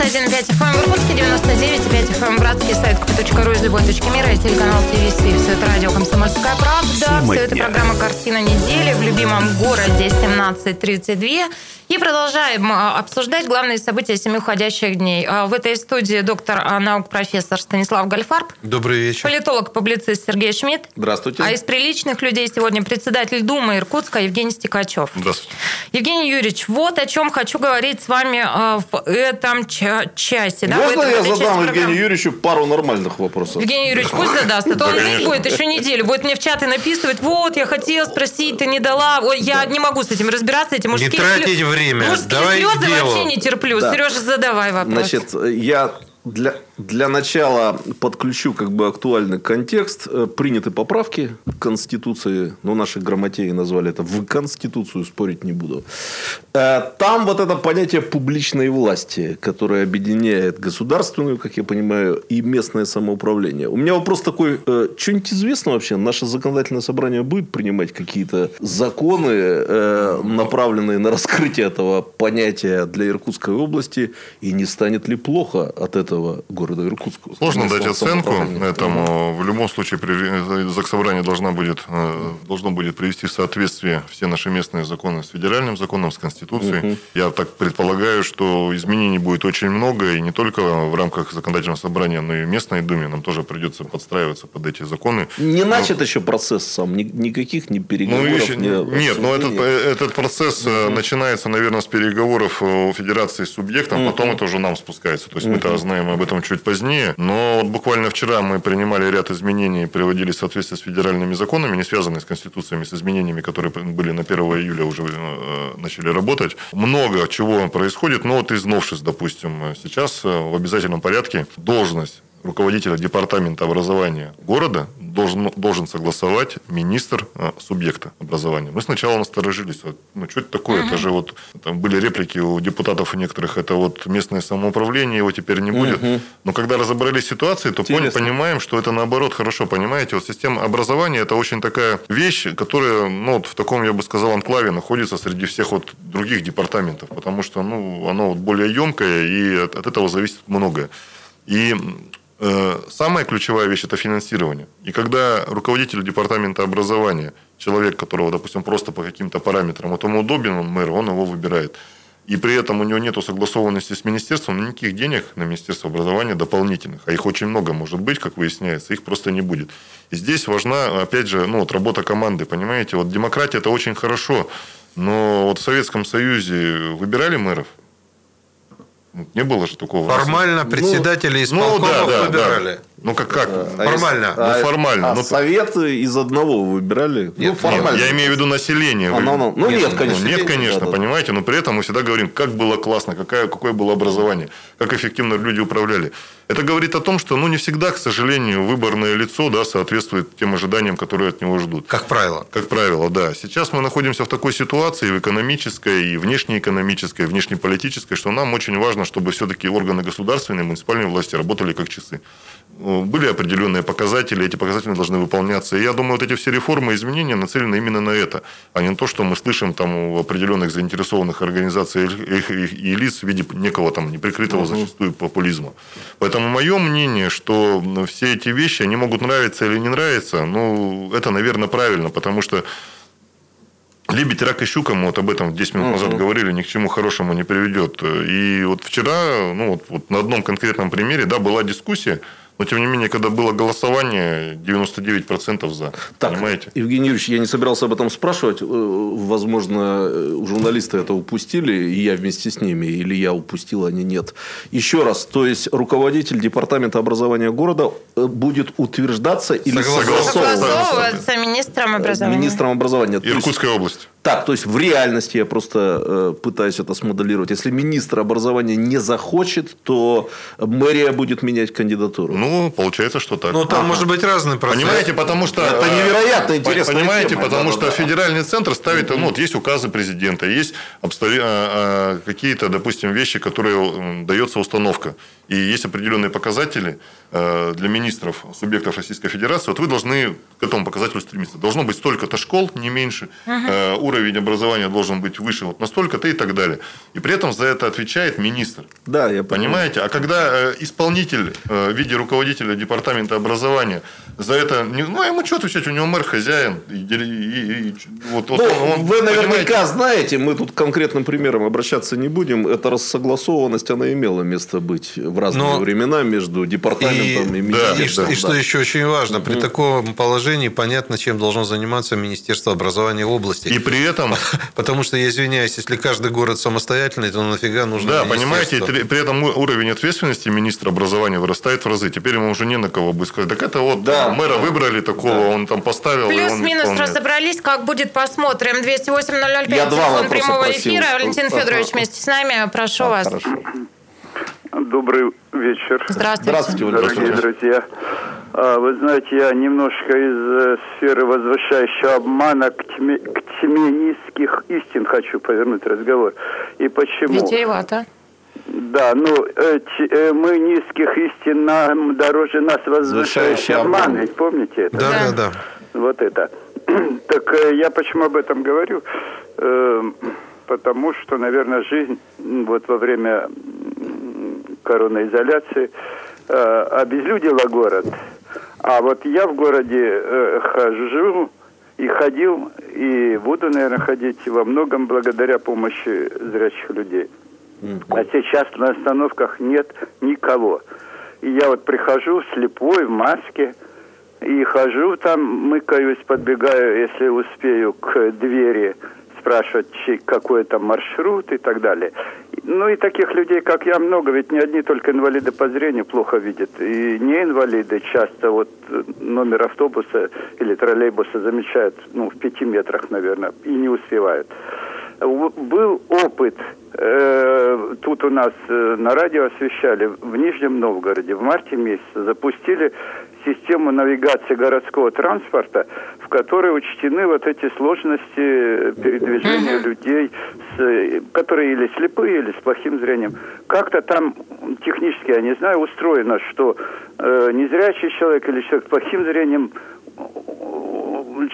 91,5 FM в Иркутске, 99,5 FM братский сайт kp.ru из любой точки мира и телеканал ТВС. Все это радио «Комсомольская правда».
Тема
Все это
дня.
программа «Картина недели» в любимом городе 1732. И продолжаем а, обсуждать главные события семи уходящих дней. А, В этой студии доктор а, наук профессор Станислав Гальфарб,
Добрый вечер.
политолог-публицист Сергей Шмидт,
Здравствуйте.
а из приличных людей сегодня председатель Думы Иркутска Евгений Стекачев.
Здравствуйте.
Евгений Юрьевич, вот о чем хочу говорить с вами в этом ча- часе. да, в
Можно я
части
задам
программы?
Евгению Юрьевичу пару нормальных вопросов?
Евгений Юрьевич, пусть задаст, а то он
Да,
здесь
конечно.
будет еще неделю, будет мне в чаты написывать, вот, я хотела спросить, ты не дала. Я не могу с этим разбираться, эти мужские
тратить
слё-
время,
Мужские
давай к
слезы вообще не терплю.
Да.
Сережа, задавай вопрос.
Значит, я для, для начала подключу как бы актуальный контекст. Э, Приняты поправки к Конституции, ну, наши грамотеи назвали это в Конституцию, спорить не буду. Э, Там вот это понятие публичной власти, которое объединяет государственную, как я понимаю, и местное самоуправление. У меня вопрос такой, э, что-нибудь известно вообще? Наше законодательное собрание будет принимать какие-то законы, направленные на раскрытие этого понятия для Иркутской области, и не станет ли плохо от этого города Иркутска?
Сложно дать оценку этому. В любом случае, Заксобрание должна будет, э, должно будет привести в соответствие все наши местные законы с федеральным законом, с Конституцией. Я так предполагаю, что изменений будет очень много, и не только в рамках законодательного собрания, но и в местной думе. Нам тоже придется подстраиваться под эти законы.
Не начат еще процесс сам, ни- никаких ни
Ну,
переговоров,
еще-
ни
нет, но этот,
обсуждений.
этот процесс э, начинается, наверное, с переговоров э, у федерации с субъектом, потом это уже нам спускается. То есть мы-то знаем узнаем об этом чуть позднее. Но вот буквально вчера мы принимали ряд изменений, приводили в соответствие с федеральными законами, не связанные с Конституциями, с изменениями, которые были на 1 июля уже э, начали работать. Много чего происходит, но вот из новшеств, допустим, сейчас в обязательном порядке должность руководителя департамента образования города должен, должен согласовать министр а, субъекта образования. Мы сначала насторожились. Ну, что это такое? Угу. Это же вот там были реплики у депутатов у некоторых, это вот местное самоуправление, его теперь не будет. Угу. Но когда разобрались ситуации, то поняли, понимаем, что это наоборот хорошо. Понимаете, вот система образования это очень такая вещь, которая ну, вот в таком, я бы сказал, анклаве находится среди всех вот других департаментов, потому что ну, оно вот более емкое, и от, от этого зависит многое. И самая ключевая вещь – это финансирование. И когда руководитель департамента образования, человек, которого, допустим, просто по каким-то параметрам, вот ему удобен он мэр, он его выбирает. И при этом у него нет согласованности с министерством, никаких денег на Министерство образования дополнительных, а их очень много может быть, как выясняется, их просто не будет. И здесь важна, опять же, ну, вот работа команды, понимаете, вот демократия – это очень хорошо, но вот в Советском Союзе выбирали мэров, не было же такого.
Формально председатели ну, исполкомов ну, да, да, выбирали. Да.
Ну, как, как?
А формально.
А, ну, формально.
А
ну,
советы из одного выбирали?
Нет, ну, формально. Нет, я имею в виду население.
А, ну, ну, ну, нет, нет, конечно.
нет, конечно, да, понимаете. Но при этом мы всегда говорим, как было классно, какое, какое было образование, как эффективно люди управляли. Это говорит о том, что ну, не всегда, к сожалению, выборное лицо да, соответствует тем ожиданиям, которые от него ждут.
Как правило.
Как правило, да. Сейчас мы находимся в такой ситуации, в экономической, и внешнеэкономической, и внешнеполитической, что нам очень важно, чтобы все-таки органы государственной, муниципальной власти работали как часы. Э, были определенные показатели, эти показатели должны выполняться. И я думаю, вот эти все реформы, изменения нацелены именно на это, а не на то, что мы слышим там в определенных заинтересованных организациях и лиц в виде некого там неприкрытого зачастую популизма. Поэтому мое мнение, что все эти вещи, они могут нравиться или не нравиться, ну, это, наверное, правильно, потому что Лебедь, рак и щука, мы вот об этом 10 минут назад говорили, ни к чему хорошему не приведет. И вот вчера, ну вот, вот на одном конкретном примере, да, была дискуссия, но, тем не менее, когда было голосование, 99% за. Так, понимаете?
Евгений Юрьевич, я не собирался об этом спрашивать. Э, возможно, журналисты это упустили, и я вместе с ними, или я упустил, они нет. Еще раз, то есть, руководитель департамента образования города э, будет утверждаться или
согласовываться, согласовываться министром образования.
Министром образования.
Иркутская область.
Так, то есть в реальности я просто э, пытаюсь это смоделировать. Если министр образования не захочет, то мэрия будет менять кандидатуру.
Ну, получается, что так.
Ну, там ага. может быть разный процесс.
Понимаете, потому что...
Это невероятно интересно.
Понимаете, тема, потому да, что да. федеральный центр ставит... Ну, вот есть указы президента, есть обстоя... А, а, какие-то, допустим, вещи, которые дается установка. И есть определенные показатели э, для министров, субъектов Российской Федерации. Вот вы должны к этому показателю стремиться. Должно быть столько-то школ, не меньше. Угу уровень образования должен быть выше вот настолько-то и так далее. И при этом за это отвечает министр.
Да, я
понимаю. Понимаете? А когда э, исполнитель э, в виде руководителя департамента образования за это... Ну, а ему что отвечать? У него мэр хозяин. И, и, и,
вот, ну, вот он, он, вы наверняка понимаете? знаете, мы тут конкретным примером обращаться не будем. Эта рассогласованность, она имела место быть в разные Но... времена между департаментом и, и министерством.
Да, и, и что еще очень важно, при таком положении понятно, чем должно заниматься Министерство образования области.
И при этом...
Потому что, я извиняюсь, если каждый город самостоятельный, то нафига нужно
Да, понимаете, при этом уровень ответственности министра образования вырастает в разы. Теперь ему уже не на кого будет сказать. Так это вот да, мэра выбрали такого, да. он там поставил.
Плюс-минус разобрались, как будет, посмотрим. 208-005, телефон прямого просил. эфира. Валентин Федорович вместе с нами. Прошу а, вас. Хорошо.
Добрый вечер.
Здравствуйте.
Здравствуйте, дорогие друзья. А, вы знаете, я немножко из э, сферы возвышающего обмана к тьме, к тьме низких истин хочу повернуть разговор. И почему?
Витиевато.
Да, ну, э, э, мы низких истин нам дороже нас возвышающий обман. Ведь помните это?
Да, да, да.
Вот это. так э, я почему об этом говорю? Э, потому что, наверное, жизнь вот во время короноизоляции э, обезлюдила город. А вот я в городе э, хожу и ходил, и буду, наверное, ходить во многом благодаря помощи зрячих людей. А сейчас на остановках нет никого. И я вот прихожу слепой, в маске, и хожу там, мыкаюсь, подбегаю, если успею, к двери спрашивать, какой там маршрут и так далее. Ну и таких людей, как я, много, ведь не одни только инвалиды по зрению плохо видят. И не инвалиды часто вот номер автобуса или троллейбуса замечают, ну, в пяти метрах, наверное, и не успевают. Был опыт, э, тут у нас э, на радио освещали, в Нижнем Новгороде в марте месяце запустили систему навигации городского транспорта, в которой учтены вот эти сложности передвижения mm-hmm. людей, с, которые или слепые, или с плохим зрением. Как-то там технически, я не знаю, устроено, что э, незрячий человек или человек с плохим зрением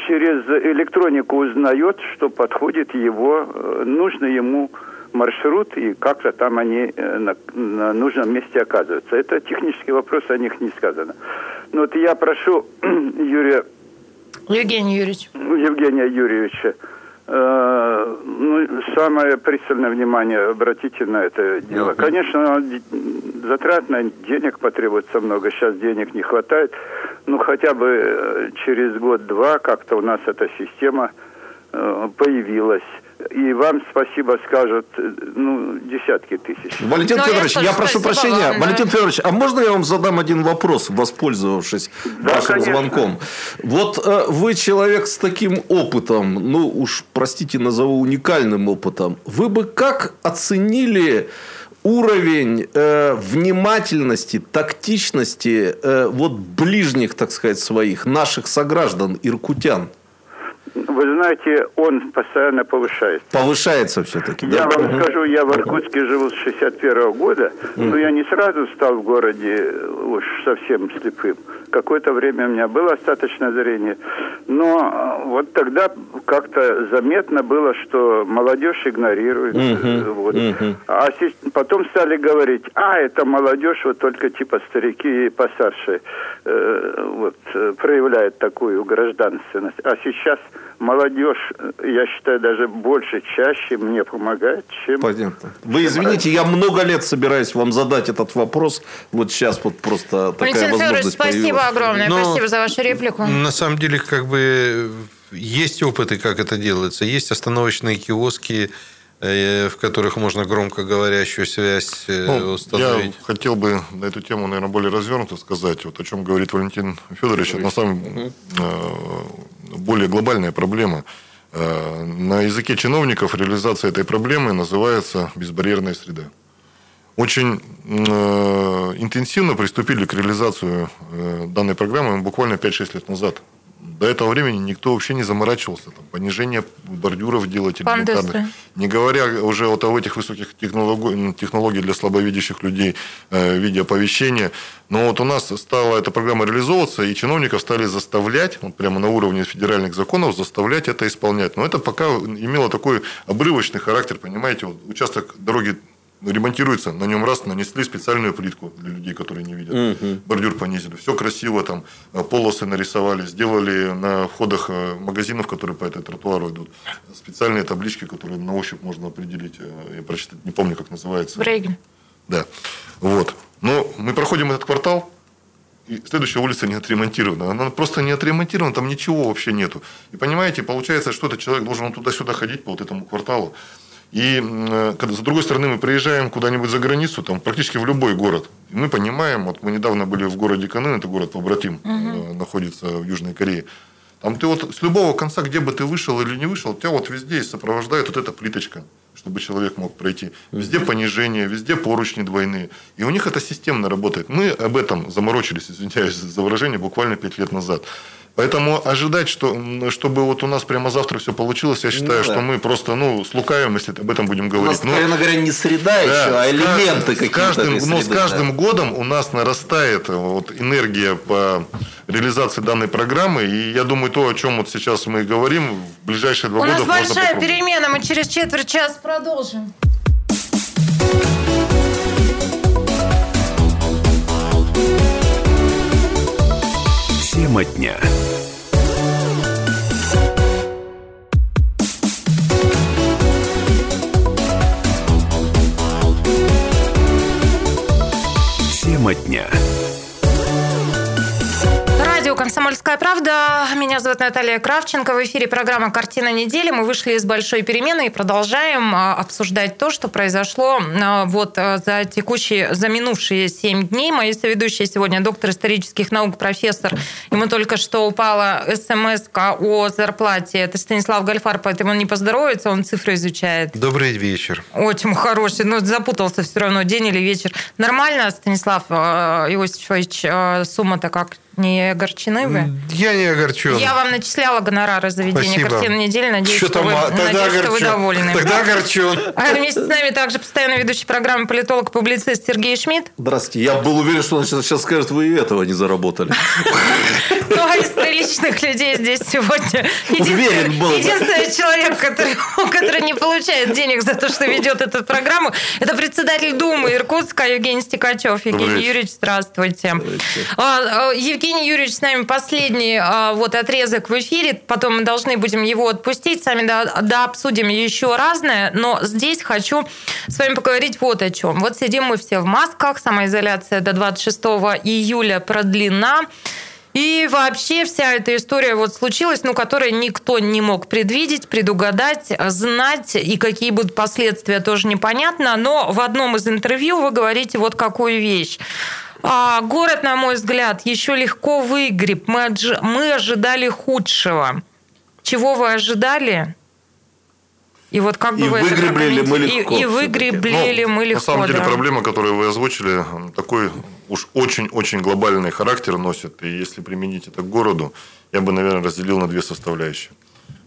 через электронику узнает, что подходит его, э, нужно ему маршрут, и как-то там они э, на, на нужном месте оказываются. Это технический вопрос, о них не сказано. Но вот я прошу Юрия...
Евгения Юрьевича.
Евгения Юрьевича. Э, ну, самое пристальное внимание обратите на это дело. Конечно, затратно, денег потребуется много, сейчас денег не хватает. Ну, хотя бы э, через год-два как-то у нас эта система появилась и вам спасибо скажут, ну, десятки тысяч.
Валентин Но Федорович, я, я прошу прощения. Вам, Валентин да. Федорович, а можно я вам задам один вопрос, воспользовавшись да, вашим конечно. звонком? Вот э, вы человек с таким опытом, ну уж, простите, назову уникальным опытом. Вы бы как оценили уровень э, внимательности, тактичности э, вот ближних, так сказать, своих, наших сограждан, иркутян?
Вы знаете, он постоянно повышается.
Повышается все-таки,
да? Я вам угу. скажу, я в Иркутске живу с 61 -го года, угу. но я не сразу стал в городе уж совсем слепым. Какое-то время у меня было остаточное зрение, но вот тогда как-то заметно было, что молодежь игнорирует. Угу. Вот. Угу. А потом стали говорить, а, это молодежь, вот только типа старики и постарше э, вот, э, проявляют такую гражданственность. А сейчас молодежь, я считаю, даже больше, чаще мне помогает, чем...
Понятно. Вы извините, я много лет собираюсь вам задать этот вопрос. Вот сейчас вот просто такая Валентин возможность
спасибо появилась. огромное. Но, спасибо за вашу реплику.
На самом деле, как бы, есть опыты, как это делается. Есть остановочные киоски, э, в которых можно громкоговорящую связь э, ну, установить.
Я хотел бы на эту тему, наверное, более развернуто сказать, вот о чем говорит Валентин Федорович. Это на самом угу более глобальная проблема. Э, на языке чиновников реализация этой проблемы называется безбарьерная среда. Очень э, интенсивно приступили к реализации э, данной программы буквально 5-6 лет назад. До этого времени никто вообще не заморачивался. Там, понижение бордюров делать элементарно. Не говоря уже вот о этих высоких технологий, технологий для слабовидящих людей э, в виде оповещения. Но вот у нас стала эта программа реализовываться, и чиновников стали заставлять, вот прямо на уровне федеральных законов, заставлять это исполнять. Но это пока имело такой обрывочный характер, понимаете, вот участок дороги ремонтируется, на нем раз нанесли специальную плитку для людей, которые не видят. Угу. Бордюр понизили. Все красиво, там э, полосы нарисовали, сделали на входах э, магазинов, которые по этой тротуару идут, специальные таблички, которые на ощупь можно определить. Э, я прочитать не помню, как называется.
Брейгель.
Да. Вот. Но мы проходим этот квартал, и следующая улица не отремонтирована. Она просто не отремонтирована, там ничего вообще нету. И понимаете, получается, что этот человек должен туда-сюда ходить по вот этому кварталу. И когда, с другой стороны, мы приезжаем куда-нибудь за границу, там, практически в любой город, и мы понимаем, вот мы недавно были в городе Канын, это город побратим, угу. находится в Южной Корее. Там ты вот с любого конца, где бы ты вышел или не вышел, тебя вот везде сопровождает вот эта плиточка, чтобы человек мог пройти. Везде понижение, везде поручни двойные. И у них это системно работает. Мы об этом заморочились, извиняюсь за выражение, буквально пять лет назад. Поэтому ожидать, что, чтобы вот у нас прямо завтра все получилось, я считаю, ну, да. что мы просто ну, слукаем, если об этом будем говорить. У нас,
но, наверное говоря, не среда да, еще, а элементы какие-то.
Каждым, но ну, с каждым да. годом у нас нарастает вот энергия по реализации данной программы. И я думаю, то, о чем вот сейчас мы говорим, в ближайшие два у года
У нас большая перемена, мы через четверть часа продолжим.
Тема дня. Тема дня
«Комсомольская правда». Меня зовут Наталья Кравченко. В эфире программа «Картина недели». Мы вышли из большой перемены и продолжаем а, обсуждать то, что произошло а, вот а, за текущие, за минувшие семь дней. Мои соведущие сегодня доктор исторических наук, профессор. Ему только что упала смс о зарплате. Это Станислав Гальфар, поэтому он не поздоровается, он цифры изучает.
Добрый вечер.
Очень хороший. Но ну, запутался все равно, день или вечер. Нормально, Станислав Иосифович, сумма-то как? Не огорчены вы?
Я не огорчен.
Я вам начисляла гонорары за ведение
Спасибо.
картины недели. Надеюсь,
что,
что,
вы,
вы,
тогда
надеюсь что вы довольны.
Тогда огорчен.
А вместе с нами также постоянно ведущий программы политолог-публицист Сергей Шмидт.
Здравствуйте. Я был уверен, что он сейчас скажет, вы и этого не заработали.
Ну, а из приличных людей здесь сегодня
Уверен был.
единственный человек, который, который не получает денег за то, что ведет эту программу, это председатель Думы Иркутска Евгений Стекачев. Евгений Юрьевич, здравствуйте. А, а, Евгений Юрьевич с нами последний а, вот отрезок в эфире, потом мы должны будем его отпустить, сами да, да обсудим еще разное, но здесь хочу с вами поговорить вот о чем. Вот сидим мы все в масках, самоизоляция до 26 июля продлена. И вообще вся эта история вот случилась, ну, которую никто не мог предвидеть, предугадать, знать, и какие будут последствия, тоже непонятно. Но в одном из интервью вы говорите вот какую вещь. А, город, на мой взгляд, еще легко выгреб. Мы, отж... мы ожидали худшего. Чего вы ожидали? И вот как
и
бы вы
выгребли ли мы легко.
И, и выгребли ли
ну,
мы легко.
На самом деле
да.
проблема, которую вы озвучили, такой уж очень-очень глобальный характер носит. И если применить это к городу, я бы, наверное, разделил на две составляющие.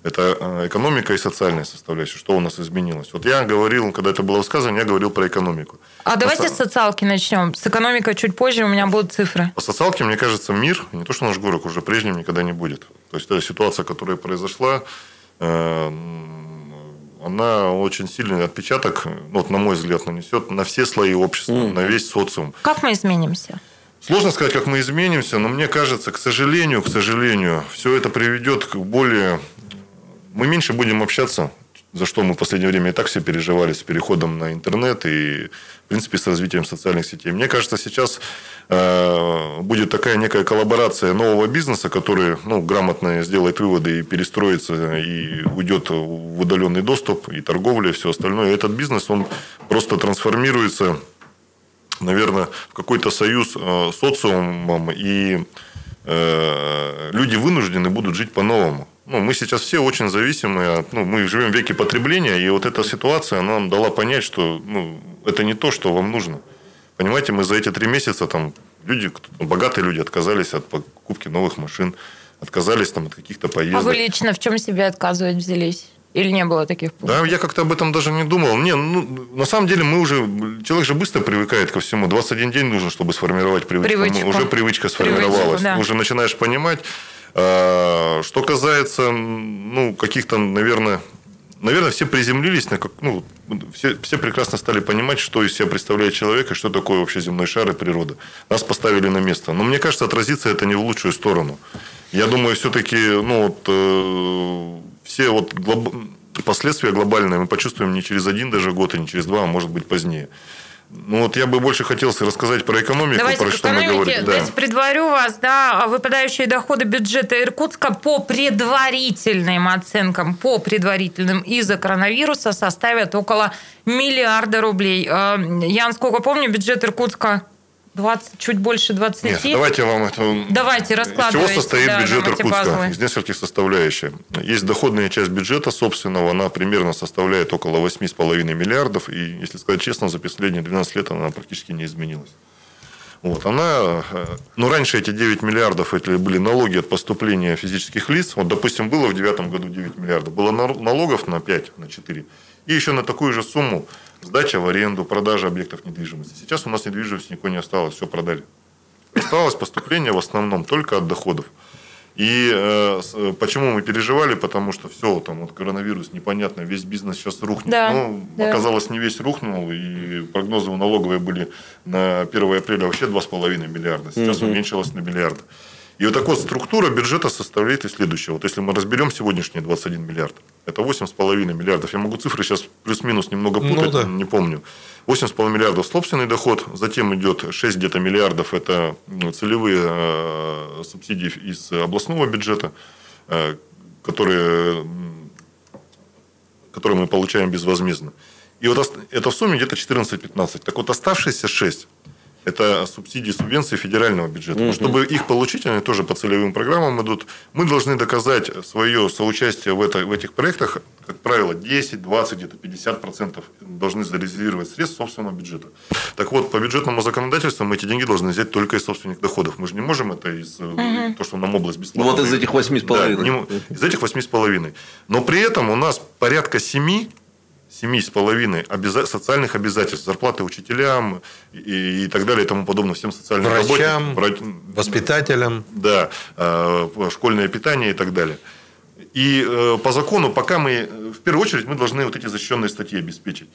Это э, экономика и социальная составляющая. Что у нас изменилось? Вот я говорил, когда это было высказывание, я говорил про экономику.
А давайте с социалки начнем. С экономикой чуть позже, у меня будут цифры.
По социалке, мне кажется, мир, не то что наш город, уже прежним никогда не будет. То есть, эта ситуация, которая произошла, э, она очень сильный отпечаток, вот, на мой взгляд, нанесет на все слои общества, mm. на весь социум.
Как мы изменимся?
Сложно сказать, как мы изменимся, но мне кажется, к сожалению, к сожалению, все это приведет к более... Мы меньше будем общаться, за что мы в последнее время и так все переживали с переходом на интернет и, в принципе, с развитием социальных сетей. Мне кажется, сейчас э, будет такая некая коллаборация нового бизнеса, который ну, грамотно сделает выводы и перестроится, и уйдет в удаленный доступ, и торговля, и все остальное. Этот бизнес, он просто трансформируется, наверное, в какой-то союз э, социумом, и э, люди вынуждены будут жить по-новому ну, мы сейчас все очень зависимы от, ну, мы живем в веке потребления, и вот эта ситуация, она нам дала понять, что ну, это не то, что вам нужно. Понимаете, мы за эти три месяца, там, люди, богатые люди отказались от покупки новых машин, отказались там, от каких-то поездок.
А вы лично в чем себе отказывать взялись? Или не было таких
пунктов? Да, я как-то об этом даже не думал. Не, ну, на самом деле мы уже... Человек же быстро привыкает ко всему. 21 день нужно, чтобы сформировать привычку. привычку. Уже привычка сформировалась. Привычку, да. Уже начинаешь понимать. А, что касается ну, каких-то, наверное, наверное, все приземлились, на как, ну, все, все прекрасно стали понимать, что из себя представляет человек и что такое вообще земной шар и природа. Нас поставили на место. Но мне кажется, отразится это не в лучшую сторону. Я думаю, все-таки ну, вот, э, все вот глоб... последствия глобальные мы почувствуем не через один даже год, и не через два, а может быть позднее. Ну вот я бы больше хотел рассказать про экономику,
давайте
про что мы говорим.
Давайте да. предварю вас, да, выпадающие доходы бюджета Иркутска по предварительным оценкам, по предварительным из-за коронавируса составят около миллиарда рублей. Э, я, насколько помню, бюджет Иркутска 20, чуть больше 20. Нет,
давайте вам это...
Давайте, раскладывайте.
Из чего состоит да, бюджет Иркутска? Базовые. Из нескольких составляющих. Есть доходная часть бюджета собственного, она примерно составляет около 8,5 миллиардов. И, если сказать честно, за последние 12 лет она практически не изменилась. Вот, она, э, ну, раньше эти 9 миллиардов это были налоги от поступления физических лиц. Вот, допустим, было в 2009 году 9 миллиардов. Было налогов на 5, на 4. И еще на такую же сумму сдача в аренду, продажа объектов недвижимости. Сейчас у нас недвижимости никакой не осталось, все продали. Осталось поступление в основном только от доходов. И э, э, почему мы переживали? Потому что все, там вот коронавирус, непонятно, весь бизнес сейчас рухнет.
Да,
ну, да. оказалось, не весь рухнул, и прогнозы у налоговой были на 1 апреля вообще 2,5 миллиарда. Сейчас угу. уменьшилось на миллиард. И вот так вот структура бюджета составляет и следующее. Вот если мы разберем сегодняшние 21 миллиард, это 8,5 миллиардов. Я могу цифры сейчас плюс-минус немного ну путать, ну, да. не помню. 8,5 миллиардов собственный доход, затем идет 6 где-то миллиардов, это целевые э, субсидии из областного бюджета, э, которые, которые мы получаем безвозмездно. И вот это в сумме где-то 14-15. Так вот, оставшиеся 6 это субсидии, субвенции федерального бюджета. Но чтобы их получить, они тоже по целевым программам идут. Мы должны доказать свое соучастие в, это, в этих проектах. Как правило, 10, 20, где-то 50 процентов должны зарезервировать средств собственного бюджета. Так вот, по бюджетному законодательству мы эти деньги должны взять только из собственных доходов. Мы же не можем это из угу. то, что нам область бесплатно.
Ну, вот из этих 8,5.
Да, из этих 8,5. Но при этом у нас порядка 7 семи с половиной обяза... социальных обязательств, зарплаты учителям и, и так далее и тому подобное, всем социальным
Врачам, работникам, воспитателям.
Да, э, школьное питание и так далее. И э, по закону, пока мы, в первую очередь, мы должны вот эти защищенные статьи обеспечить.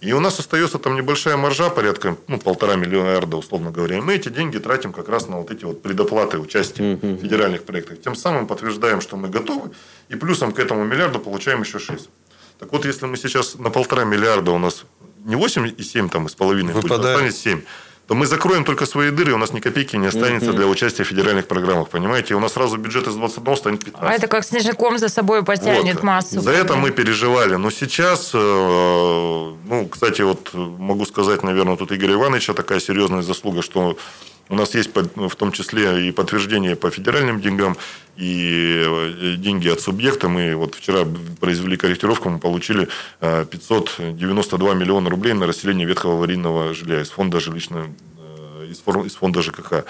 И у нас остается там небольшая маржа, порядка ну, полтора миллиарда, условно говоря. И мы эти деньги тратим как раз на вот эти вот предоплаты участия в федеральных проектах. Тем самым подтверждаем, что мы готовы. И плюсом к этому миллиарду получаем еще 6. Так вот, если мы сейчас на полтора миллиарда у нас не 8,7 там, из половины
Выпадает. будет,
останется 7, то мы закроем только свои дыры, и у нас ни копейки не останется для участия в федеральных программах, понимаете? И у нас сразу бюджет из 21 станет 15.
А это как снежный за собой потянет вот. массу.
За это мы переживали. Но сейчас, э, ну, кстати, вот могу сказать, наверное, тут Игорь Ивановича такая серьезная заслуга, что у нас есть в том числе и подтверждение по федеральным деньгам, и э, деньги от субъекта. Мы вот вчера произвели корректировку, мы получили 592 э, миллиона рублей на расселение ветхого аварийного жилья из фонда жилищного, э, из фонда ЖКХ.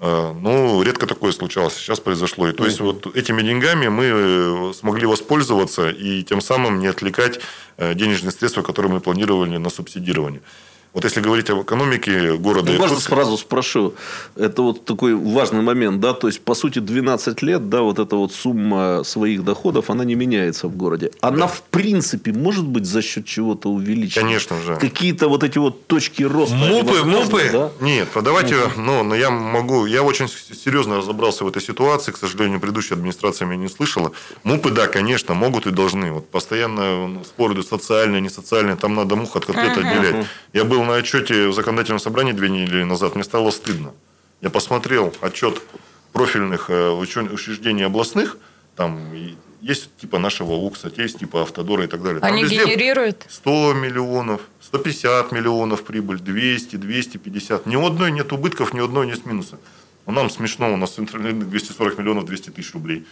Ну, редко такое случалось. Сейчас произошло. И то есть, вот этими деньгами мы смогли воспользоваться и тем самым не отвлекать денежные средства, которые мы планировали на субсидирование. Вот если говорить об экономике города...
Ну, можно сразу спрошу. Это вот такой важный момент, да, то есть, по сути, 12 лет, да, вот эта вот сумма своих доходов, она не меняется в городе. Она, да. в принципе, может быть за счет чего-то увеличена?
Конечно же.
Какие-то вот эти вот точки роста?
Мупы, мупы? Да? Нет, давайте, ну, но я могу, я очень серьезно разобрался в этой ситуации, к сожалению, предыдущая администрация меня не слышала. Мупы, да, конечно, могут и должны. Вот постоянно ну, споры социальные, не социальные, там надо мух от котлет отделять. Я был на отчете в законодательном собрании две недели назад, мне стало стыдно. Я посмотрел отчет профильных э, учреждений областных, там есть типа нашего УКСа, есть типа Автодора и так далее. Там
Они генерируют?
100 миллионов, 150 миллионов прибыль, 200, 250. Ни одной нет убытков, ни одной нет минуса. Но нам смешно, у нас центральный рынок 240 миллионов 200 тысяч рублей.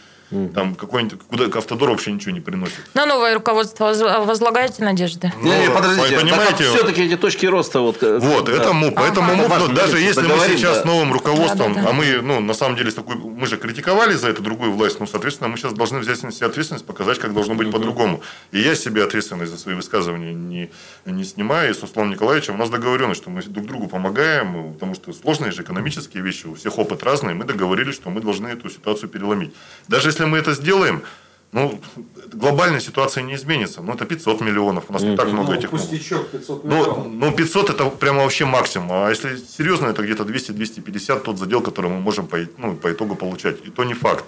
Там какой-нибудь, куда автодор вообще ничего не приносит.
На новое руководство возлагаете надежды?
Не, не, подождите, понимаете, все-таки эти точки роста вот.
Э, вот, да. это МУП, поэтому ага. МУП, даже если мы сейчас да. с новым руководством, да, да, да. а мы, ну, на самом деле, такой, мы же критиковали за эту другую власть, ну, соответственно, мы сейчас должны взять на себя ответственность, показать, как должно быть по-другому. И я себе ответственность за свои высказывания не, не снимаю. И с Усланом Николаевичем у нас договоренность, что мы друг другу помогаем, потому что сложные же экономические вещи, у всех опыт разный, мы договорились, что мы должны эту ситуацию переломить. Даже если мы это сделаем, ну, глобальная ситуация не изменится. Ну, это 500 миллионов. У нас не так много ну, этих.
Пустячок 500
миллионов. Ну, ну, 500 это прямо вообще максимум. А если серьезно, это где-то 200-250 тот задел, который мы можем по, ну, по итогу получать. И то не факт.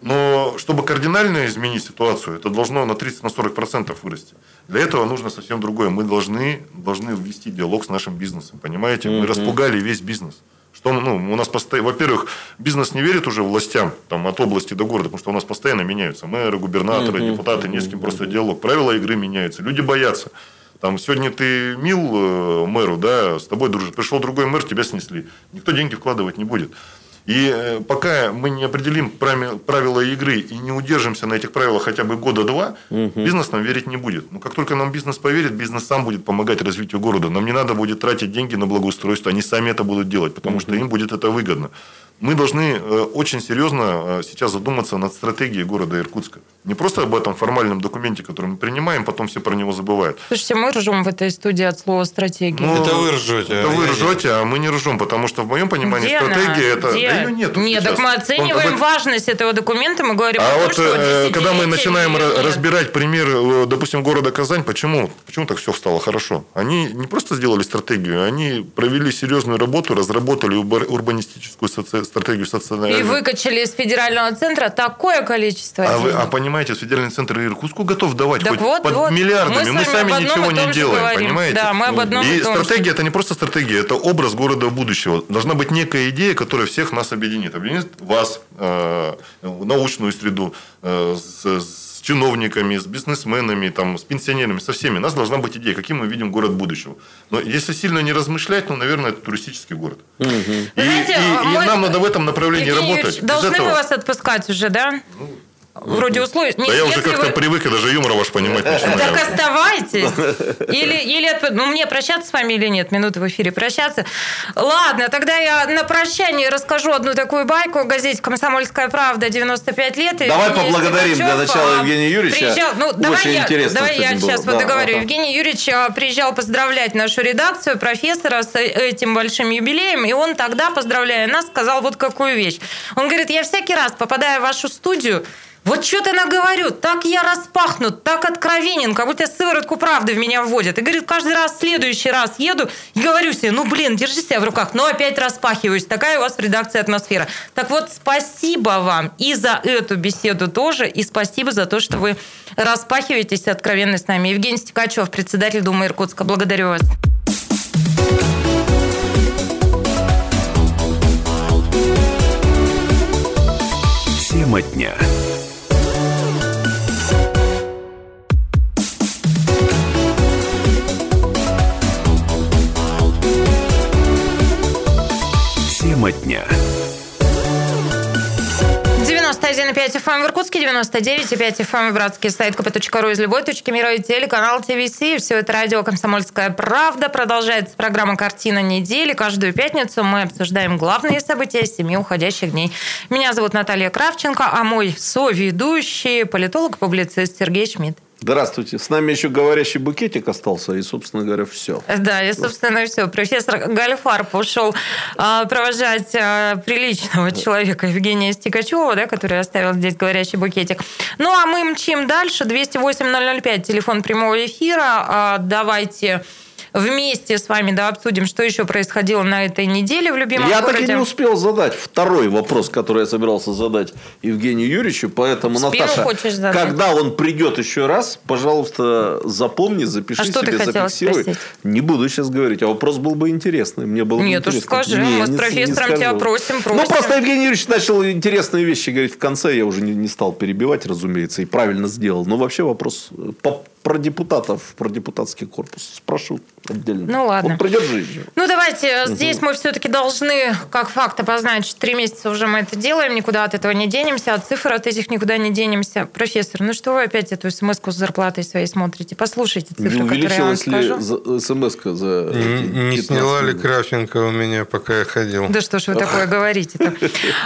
Но чтобы кардинально изменить ситуацию, это должно на 30-40% вырасти. Для этого нужно совсем другое. Мы должны, должны ввести диалог с нашим бизнесом. Понимаете? Мы распугали весь бизнес. Что, ну, у нас постоянно, во-первых, бизнес не верит уже властям там, от области до города, потому что у нас постоянно меняются мэры, губернаторы, депутаты, не с кем просто диалог. Правила игры меняются. Люди боятся. Там сегодня ты мил э, мэру, да, с тобой дружит. Пришел другой мэр, тебя снесли. Никто деньги вкладывать не будет. И э, пока мы не определим правила игры и не удержимся на этих правилах хотя бы года два, угу. бизнес нам верить не будет. Но как только нам бизнес поверит, бизнес сам будет помогать развитию города. Нам не надо будет тратить деньги на благоустройство, они сами это будут делать, потому угу. что им будет это выгодно мы должны э, очень серьезно э, сейчас задуматься над стратегией города Иркутска. Не просто об этом формальном документе, который мы принимаем, потом все про него забывают.
Слушайте, мы ржем в этой студии от слова стратегия.
Ну, это вы ржете.
Это вы ржете, а мы не ржем, потому что в моем понимании
Где
стратегия
она? это...
Где?
Да ее нет. Нет, так мы оцениваем Он... важность этого документа, мы говорим
а
о том,
вот, что э, когда мы начинаем нет. разбирать пример, допустим, города Казань, почему? Почему так все стало хорошо? Они не просто сделали стратегию, они провели серьезную работу, разработали урбанистическую стратегию стационарной...
И выкачали из федерального центра такое количество
а,
денег.
вы, а понимаете, федеральный центр Иркутску готов давать
Так
хоть
вот,
под
вот.
миллиардами.
Мы
Мы, сами ничего не делаем,
говорим.
понимаете?
Да, мы об одном
и
и
стратегия это не просто стратегия, это образ города будущего. Должна быть некая идея, которая всех нас объединит. Объединит вас, э, научную среду, э, с чиновниками, с бизнесменами, там, с пенсионерами, со всеми. У нас должна быть идея, каким мы видим город будущего. Но если сильно не размышлять, ну, наверное, это туристический город. И,
знаете,
и- и
мы-
нам надо в этом направлении
Евгений
работать.
Юрьевич, должны
этого-
мы вас отпускать уже, да? Вроде условий.
Да я уже как-то привык и даже юмор ваш понимать начинаю.
Так оставайтесь. Или, или отп- ну, мне прощаться с вами или нет? Минуты в эфире прощаться. Ладно, тогда я на прощание расскажу одну такую байку о газете «Комсомольская правда» 95 лет. И
Давай
Евгений
поблагодарим для начала
а,
Евгения Юрьевича.
приезжал- ну,
Очень
давай я,
интересно
давай я
было.
сейчас вот
Да,
договорю.
ага.
Евгений Юрьевич а, приезжал поздравлять нашу редакцию, профессора, с этим большим юбилеем, и он тогда, поздравляя нас, сказал вот какую вещь. Он говорит, я всякий раз, попадая в вашу студию, вот что-то наговорю, так я распахнут, так откровенен, как будто сыворотку правды в меня вводят. И говорит, каждый раз, следующий раз еду и говорю себе, ну, блин, держи себя в руках, но опять распахиваюсь. Такая у вас в редакции атмосфера. Так вот, спасибо вам и за эту беседу тоже, и спасибо за то, что вы распахиваетесь откровенно с нами. Евгений Стекачев, председатель Думы Иркутска, благодарю вас.
Тема дня. Тема дня.
91,5 FM в Иркутске, 99,5 FM в Братске, сайт kp.ru из любой точки мира и телеканал ТВС. Все это радио «Комсомольская правда». Продолжается программа «Картина недели». Каждую пятницу мы обсуждаем главные события семи уходящих дней. Меня зовут Наталья Кравченко, а мой соведущий политолог-публицист Сергей Шмидт.
Здравствуйте. С нами еще говорящий букетик остался, и, собственно говоря, все.
Да, и, собственно, все. Профессор Гальфарб ушел а, провожать а, приличного человека Евгения Стекачева, да, который оставил здесь говорящий букетик. Ну, а мы мчим дальше. 208-005, телефон прямого эфира. А, давайте вместе с вами да, обсудим, что еще происходило на этой неделе в любимом
Я
городе.
так и не успел задать второй вопрос, который я собирался задать Евгению Юрьевичу, поэтому,
Успел,
Наташа, когда он придет еще раз, пожалуйста, запомни, запиши
А что ты
себе,
хотела
зафиксируй.
спросить?
Не буду сейчас говорить, а вопрос был бы интересный. Мне было бы
Нет, уж
интересно.
скажи,
Не,
мы с
не- не
профессором тебя просим,
Ну,
просим.
просто Евгений Юрьевич начал интересные вещи говорить в конце, я уже не, не стал перебивать, разумеется, и правильно сделал. Но вообще вопрос э, по- про депутатов, про депутатский корпус спрошу отдельно.
Ну, ладно.
Он придет жизнью.
Ну, давайте, здесь мы все-таки должны, как факт, обозначить, три месяца уже мы это делаем, никуда от этого не денемся, от цифр от этих никуда не денемся. Профессор, ну что вы опять эту смс с зарплатой своей смотрите? Послушайте цифры, которые я вам
Увеличилась ли
скажу.
смс за
Не, не
15
сняла ли? Кравченко у меня, пока я ходил?
Да что ж вы такое говорите-то?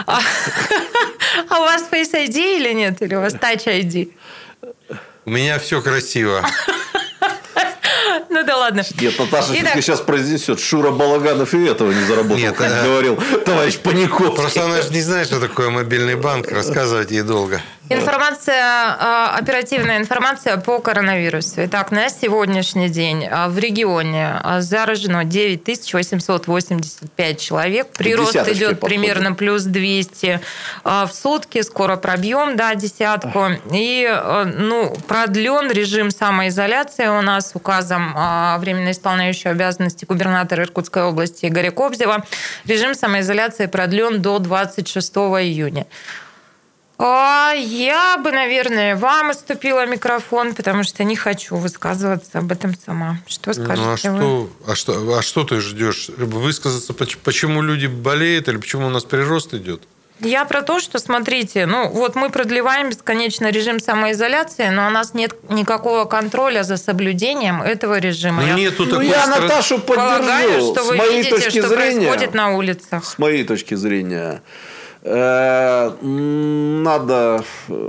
А а у вас Face ID или нет? Или у вас Touch ID?
У меня все красиво.
Ну да ладно.
Нет, Наташа
Итак.
все-таки сейчас произнесет. Шура Балаганов и этого не заработал,
Нет,
как
э,
говорил товарищ Паниковский.
Просто она же не знает, что такое мобильный банк. Рассказывать ей долго.
Информация, э, оперативная информация по коронавирусу. Итак, на сегодняшний день э, в регионе э, заражено 9885 человек. Прирост идет
подходим.
примерно плюс 200 э, в сутки. Скоро пробьем, да, десятку. И, ну, продлен режим самоизоляции у нас указом временно исполняющего обязанности губернатора Иркутской области Игоря Кобзева. Режим самоизоляции продлен до 26 июня. А, Я бы, наверное, вам уступила микрофон, потому что не хочу высказываться об этом сама. Что скажете
Ну, а
вы?
что, а, что, а что ты ждешь? Высказаться, поч- почему люди болеют или почему у нас прирост идет?
Я про то, что, смотрите, ну вот мы продлеваем бесконечно режим самоизоляции, но у нас нет никакого контроля за соблюдением этого режима.
Ну,
Я
нету
Ну,
такой
я
стра-
Наташу
полагаю,
поддержу.
что
С
вы
моей
видите,
точки
что
зрения,
происходит на улицах.
с моей точки зрения, надо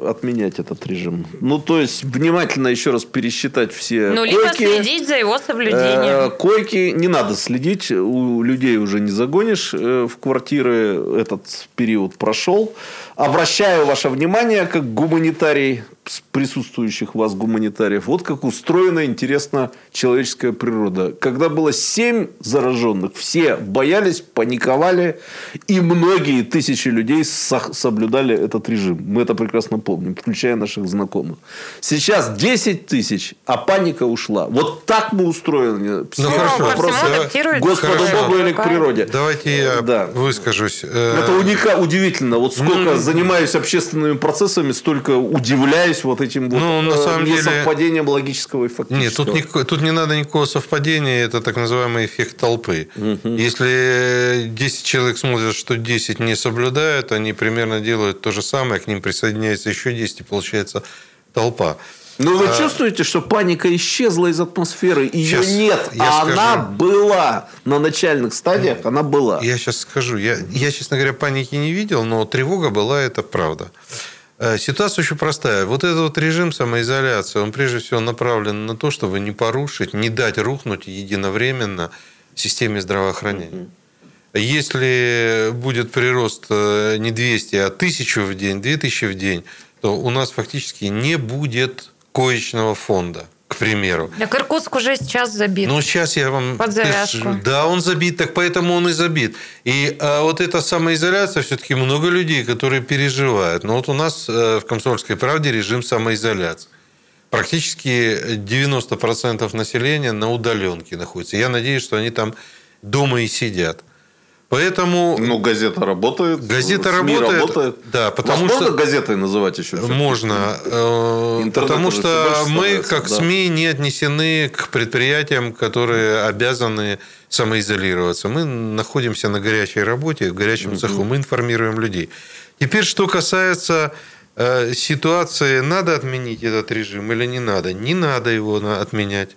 отменять этот режим. Ну, то есть, внимательно еще раз пересчитать все
Ну,
койки.
либо следить за его соблюдением.
Э, Койки не надо следить, у людей уже не загонишь э, в квартиры, этот период прошел. Обращаю ваше внимание, как гуманитарий, присутствующих вас гуманитариев, вот как устроена, интересно, человеческая природа. Когда было семь зараженных, все боялись, паниковали, и многие тысячи людей со- соблюдали этот режим. Мы это прекрасно помним, включая наших знакомых. Сейчас 10 тысяч, а паника ушла. Вот так мы устроены.
Ну, хорошо. Давай-
адаптируется.
Господу
Хорошо.
Богу или к природе.
Давайте я
Да.
выскажусь.
Это уника, удивительно. Вот сколько занимаюсь общественными процессами, столько удивляюсь вот этим вот
Ну, на
э,
самом деле-
несовпадением логического и фактического.
Нет, тут, никакой- тут не надо никакого совпадения, это так называемый эффект толпы. Если 10 человек смотрят, что 10 не соблюдают, они примерно делают то же самое, к ним присоединяется еще 10, и получается толпа.
Но Ну, вы чувствуете, что паника исчезла из атмосферы? Ее
А. Щас
нет, а
скажу.
она была на начальных стадиях, она была.
Я сейчас скажу. Я, я, честно говоря, паники не видел, но тревога была, это правда. Э, Ситуация очень простая. Вот этот вот режим самоизоляции, он прежде всего направлен на то, чтобы не порушить, не дать рухнуть единовременно системе здравоохранения. Если будет прирост э, не 200, а 1000 в день, 2000 в день, то у нас фактически не будет коечного фонда, к примеру.
Так Иркутск уже сейчас забит.
Ну, сейчас я вам...
Под завязку.
Ты Да, он забит, так поэтому он и забит. И а, вот эта самоизоляция, все-таки много людей, которые переживают. Но вот у нас э, в «Комсомольской правде» режим самоизоляции. Практически 90% населения на удаленке находится. Я надеюсь, что они там дома и сидят. Поэтому
Ну, газета работает.
Газета работает,
работает.
да, потому
Вас
что-
можно газетой называть еще?
Можно, э,
Интернет
потому что мы, как
да.
СМИ, не отнесены к предприятиям, которые обязаны самоизолироваться. Мы находимся на горячей работе, в горячем цеху, мы информируем людей. Теперь, что касается э, ситуации, надо отменить этот режим или не надо? Не надо его отменять.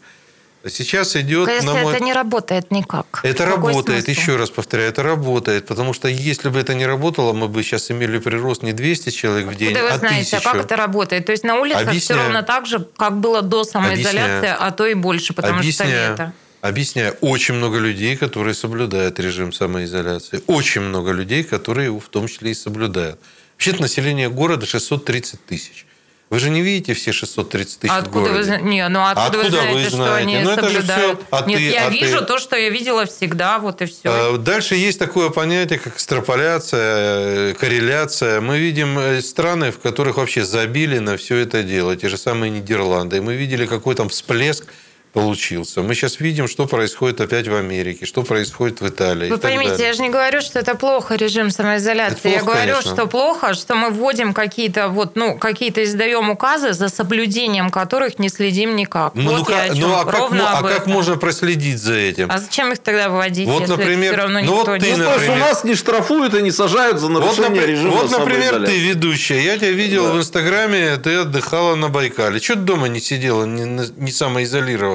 Сейчас идет,
Если
на мой
это не работает никак.
это работает,
смысл?
еще раз повторяю, это работает, потому что если бы это не работало, мы бы сейчас имели прирост не 200 человек в день,
Откуда вы
а
знаете,
1000.
как это работает? То есть на улице все
Объясняю.
ровно так же, как было до самоизоляции,
Объясняю.
а то и больше, потому что
Объясняю.
лето.
Объясняю. Очень много людей, которые соблюдают режим самоизоляции. Очень много людей, которые его в том числе и соблюдают. Вообще-то население города 630 тысяч. Вы же не видите все 630 тысяч
А
в
откуда вы
городе.
знаете? Не, ну откуда,
Откуда
вы
вы
знаете, что
знаете?
они
Ну,
соблюдают?
всё- а
Нет,
ты-
я
а
вижу
ты-
то, что я видела всегда, вот и все.
А, Дальше есть такое понятие, как экстраполяция, э, корреляция. Мы видим э, страны, в которых вообще забили на все это дело. Те же самые Нидерланды. И мы видели, какой там всплеск получился. Мы сейчас видим, что происходит опять в Америке, что происходит в Италии. и
Вы
так
поймите,
далее.
я же не говорю, что это плохо, режим самоизоляции.
Это
я
плохо,
говорю,
конечно.
что плохо, что мы вводим какие-то вот, ну, какие-то издаем указы, за соблюдением которых не следим никак.
Ну,
вот
ну,
я
как, ну, а, как, а как можно проследить за этим?
А зачем их тогда вводить,
Вот,
если
например,
все равно
ну,
никто
вот
не
ты,
Ну, то есть у
например.
нас не штрафуют и не сажают за
Вот,
нарушение
напри-
режима
вот, например, ты ведущая. Я тебя видел в Инстаграме, ты отдыхала на Байкале. Чего ты дома не сидела, не, не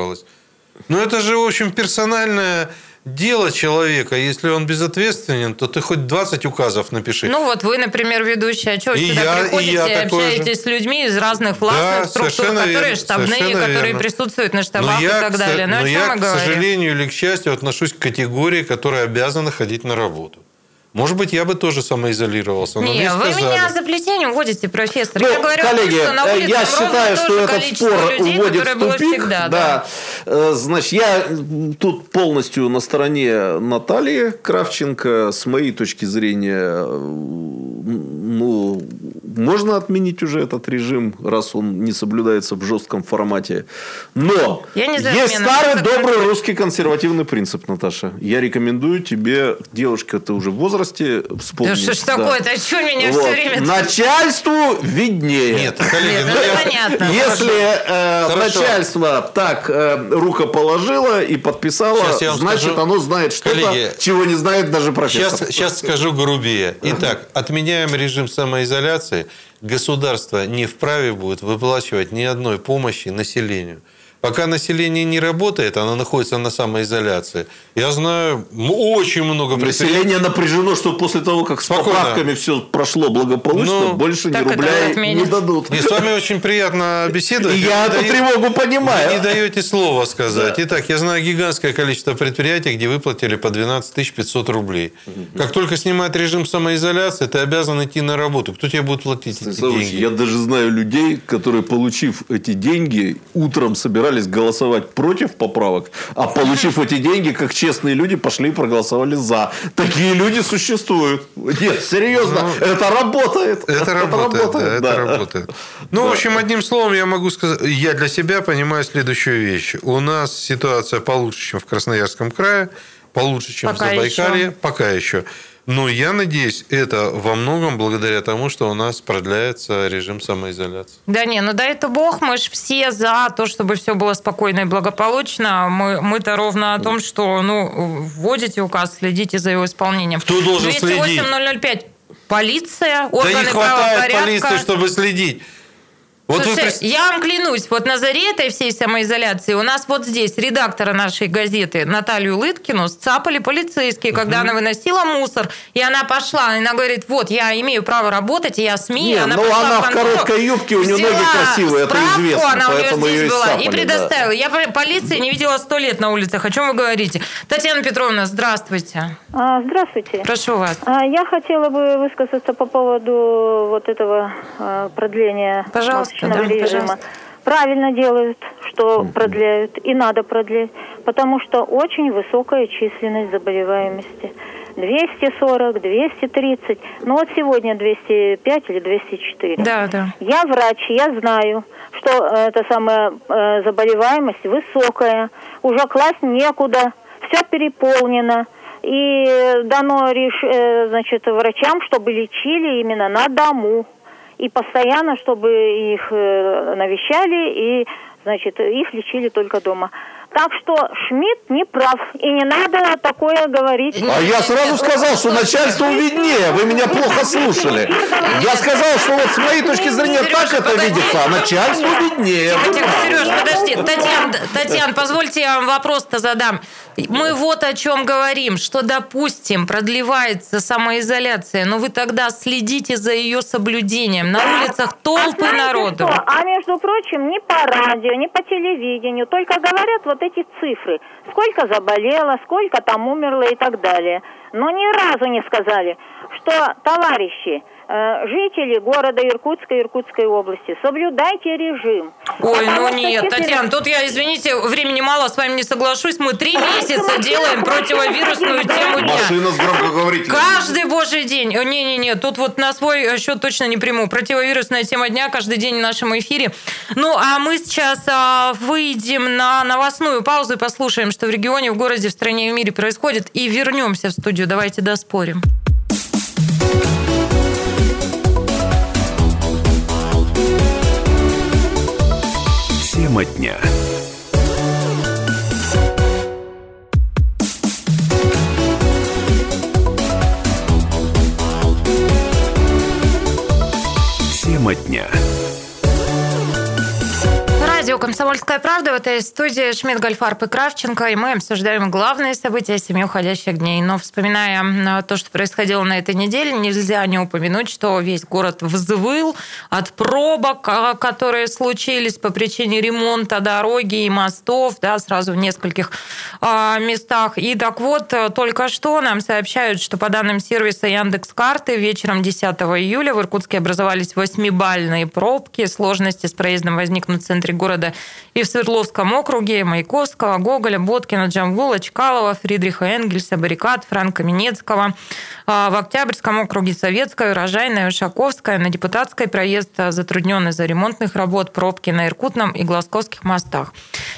самоизолировалась? Ну, это же, в общем, персональное дело человека. Если он безответственен, то ты хоть 20 указов напиши.
Ну вот вы, например, ведущая, а что вы
И
сюда
я- и
приходите
я
и
такой
общаетесь с людьми из разных властных
Да,
структур, которые
верно,
штабные, которые
верно.
присутствуют на штабах
но
и
я,
так
к со-
далее. Ну,
но
о чем
я, к
говорим?
сожалению или к счастью, отношусь к категории, которые обязаны ходить на работу. Может быть, я бы тоже самоизолировался. Но
Не, вы меня за плетень уводите, профессор.
Ну,
я говорю
коллеги,
что на
э, я считаю,
то
что этот спор
людей,
уводит в тупик.
всегда.
да. Э, Значит, я тут полностью на стороне Натальи Кравченко. С моей точки зрения, ну, можно отменить уже этот режим, раз он не соблюдается в жестком формате. Но
Я не за
есть старый добрый
контроль.
русский консервативный принцип, Наташа. Я рекомендую тебе, девушка, ты уже в возрасте, вспомнить.
Да что ж
да.
такое-то? Что меня
Вот.
все время...
Начальству виднее.
Нет, коллеги,
Нет,
ну я-
понятно.
Если э,
Хорошо.
начальство так э, рукоположило и подписало, значит,
скажу.
оно знает что-то, чего не знает даже профессор.
Сейчас, сейчас скажу грубее. Итак, отменяем режим самоизоляции. Государство не вправе будет выплачивать ни одной помощи населению. Пока население не работает, оно находится на самоизоляции. Я знаю очень много
Население напряжено, что после того, как с Спокойно. поправками все прошло благополучно, ну, больше ни рубля не дадут.
И с вами очень приятно беседовать.
Я эту тревогу понимаю.
Вы не даете слова сказать. Итак, я знаю гигантское количество предприятий, где выплатили по 12 500 рублей. Как только снимают режим самоизоляции, ты обязан идти на работу. Кто тебе будет платить эти деньги?
Я даже знаю людей, которые, получив эти деньги, утром собирались голосовать против поправок, а получив эти деньги, как честные люди, пошли и проголосовали за. Такие люди существуют. Нет, серьезно, ну, это работает.
Это, это работает. работает. Да, это работает. Ну, да. в общем, одним словом, я могу сказать, я для себя понимаю следующую вещь. У нас ситуация получше, чем в Красноярском крае, получше, чем Пока в Забайкалье. Еще. Пока еще. Но я надеюсь, это во многом благодаря тому, что у нас продляется режим самоизоляции.
Да не, ну да это бог, мы же все за то, чтобы все было спокойно и благополучно. Мы, мы-то ровно о том, что ну, вводите указ, следите за его исполнением.
Кто должен 208 следить?
005. Полиция, органы
да не хватает полиции, чтобы следить.
Вот Слушайте, вы... я вам клянусь, вот на заре этой всей самоизоляции у нас вот здесь редактора нашей газеты Наталью Лыткину сцапали полицейские, угу. когда она выносила мусор, и она пошла, и она говорит, вот, я имею право работать, и я СМИ.
Нет,
она
ну она в, в короткой юбке, у нее ноги красивые, это известно.
она у нее здесь была, сцапали, и предоставила. Да. Я полиции не видела сто лет на улицах, о чем вы говорите? Татьяна Петровна, здравствуйте.
А, здравствуйте.
Прошу вас.
А, я хотела бы высказаться по поводу вот этого а, продления.
Пожалуйста да, режима.
Правильно делают, что продляют, и надо продлять, потому что очень высокая численность заболеваемости. 240, 230. Ну вот сегодня 205 или 204.
Да, да.
Я врач, я знаю, что э, эта самая э, заболеваемость высокая. Уже класть некуда, все переполнено. И дано реш, э, значит, врачам, чтобы лечили именно на дому и постоянно, чтобы их э, навещали и, значит, их лечили только дома. Так что Шмидт не прав. И не надо такое говорить.
А я сразу сказал, что начальству виднее. Вы меня плохо слушали. Я сказал, что вот с моей точки зрения Сереж, так это подожди. видится, а начальству виднее.
Тихо, тихо, Сереж, подожди. Татьяна, Татьяна, позвольте я вам вопрос-то задам. Мы вот о чем говорим, что, допустим, продлевается самоизоляция, но вы тогда следите за ее соблюдением. На улицах толпы а народу.
Что? А между прочим, ни по радио, ни по телевидению, только говорят вот эти цифры. Сколько заболело, сколько там умерло и так далее. Но ни разу не сказали, что, товарищи, жители города Иркутска и Иркутской области, соблюдайте режим.
Ой, ну нет, Татьяна, тут я, извините, времени мало, с вами не соглашусь. Мы три месяца делаем противовирусную тему дня.
Машина с громкоговорителем.
Каждый божий день. Не-не-не, тут вот на свой счет точно не приму. Противовирусная тема дня каждый день в нашем эфире. Ну, а мы сейчас а, выйдем на новостную паузу и послушаем, что в регионе, в городе, в стране и в мире происходит, и вернемся в студию. Давайте доспорим.
Тема дня. Тема дня.
Радио «Комсомольская правда». В этой студии Шмидт, Гольфарб и Кравченко. И мы обсуждаем главные события семи уходящих дней. Но вспоминая то, что происходило на этой неделе, нельзя не упомянуть, что весь город взвыл от пробок, а, которые случились по причине ремонта дороги и мостов да, сразу в нескольких а, местах. И так вот, только что нам сообщают, что по данным сервиса Яндекс.Карты вечером 10 июля в Иркутске образовались восьмибальные пробки. Сложности с проездом возникнут в центре города города и в Свердловском округе Маяковского, Гоголя, Боткина, Джамбула, Чкалова, Фридриха Энгельса, Баррикад, Франка Минецкого, а, в Октябрьском округе Советская, Урожайная, Ушаковская, на Депутатской проезд затруднен из-за ремонтных работ, пробки на Иркутном и Глазковских мостах.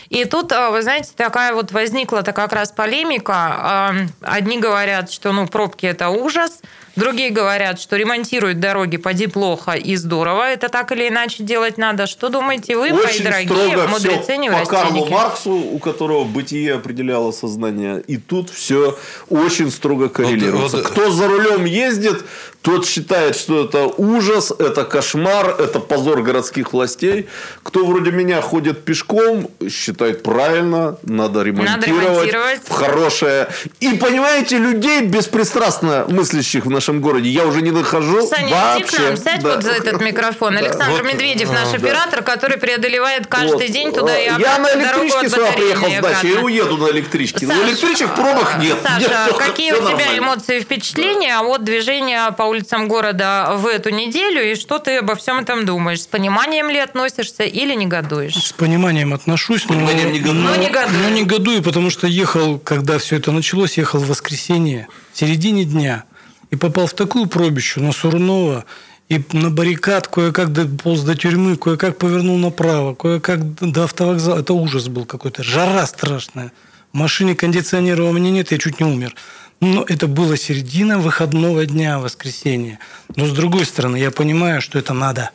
И тут, а, вы знаете, такая вот возникла-то как раз полемика. А, одни говорят, что ну, пробки – это ужас, Другие говорят, что ремонтируют дороги, поди плохо и здорово. Это так или иначе делать надо. Что думаете вы,
Очень
мои дорогие мудрецы
По Карлу Марксу, у которого бытие определяло сознание. И тут все очень строго коррелируется. Вот, вот, Кто за рулем ездит, Тот считает, что это ужас, это кошмар, это позор городских властей. Кто вроде меня ходит пешком, считает правильно, надо ремонтировать. Надо ремонтировать. В хорошее. И понимаете, людей беспристрастно мыслящих в нашем городе я уже не нахожу
Саня,
вообще.
иди к нам, сядь да. вот за этот микрофон. Александр вот, Медведев, наш да. оператор, который преодолевает каждый вот. день туда и
обратно. Я на электричке сюда приехал с дачи и уеду на электричке. Саша, Но электричек пробок нет.
Саша, нет, все, какие все у тебя нормально. эмоции и впечатления от движения по улицам города в эту неделю? И что ты обо всем этом думаешь? С пониманием ли относишься или негодуешь?
С пониманием отношусь, но, пониманием
негодую. но, негодую.
но негодую, потому что ехал, когда все это началось, ехал в воскресенье, в середине дня, и попал в такую пробищу на Сурнова, и на баррикад кое-как дополз до тюрьмы, кое-как повернул направо, кое-как до автовокзала. Это ужас был какой-то. Жара страшная. В машине кондиционера у меня нет, я чуть не умер. Но это было середина выходного дня, воскресенье. Но с другой стороны, я понимаю, что это надо.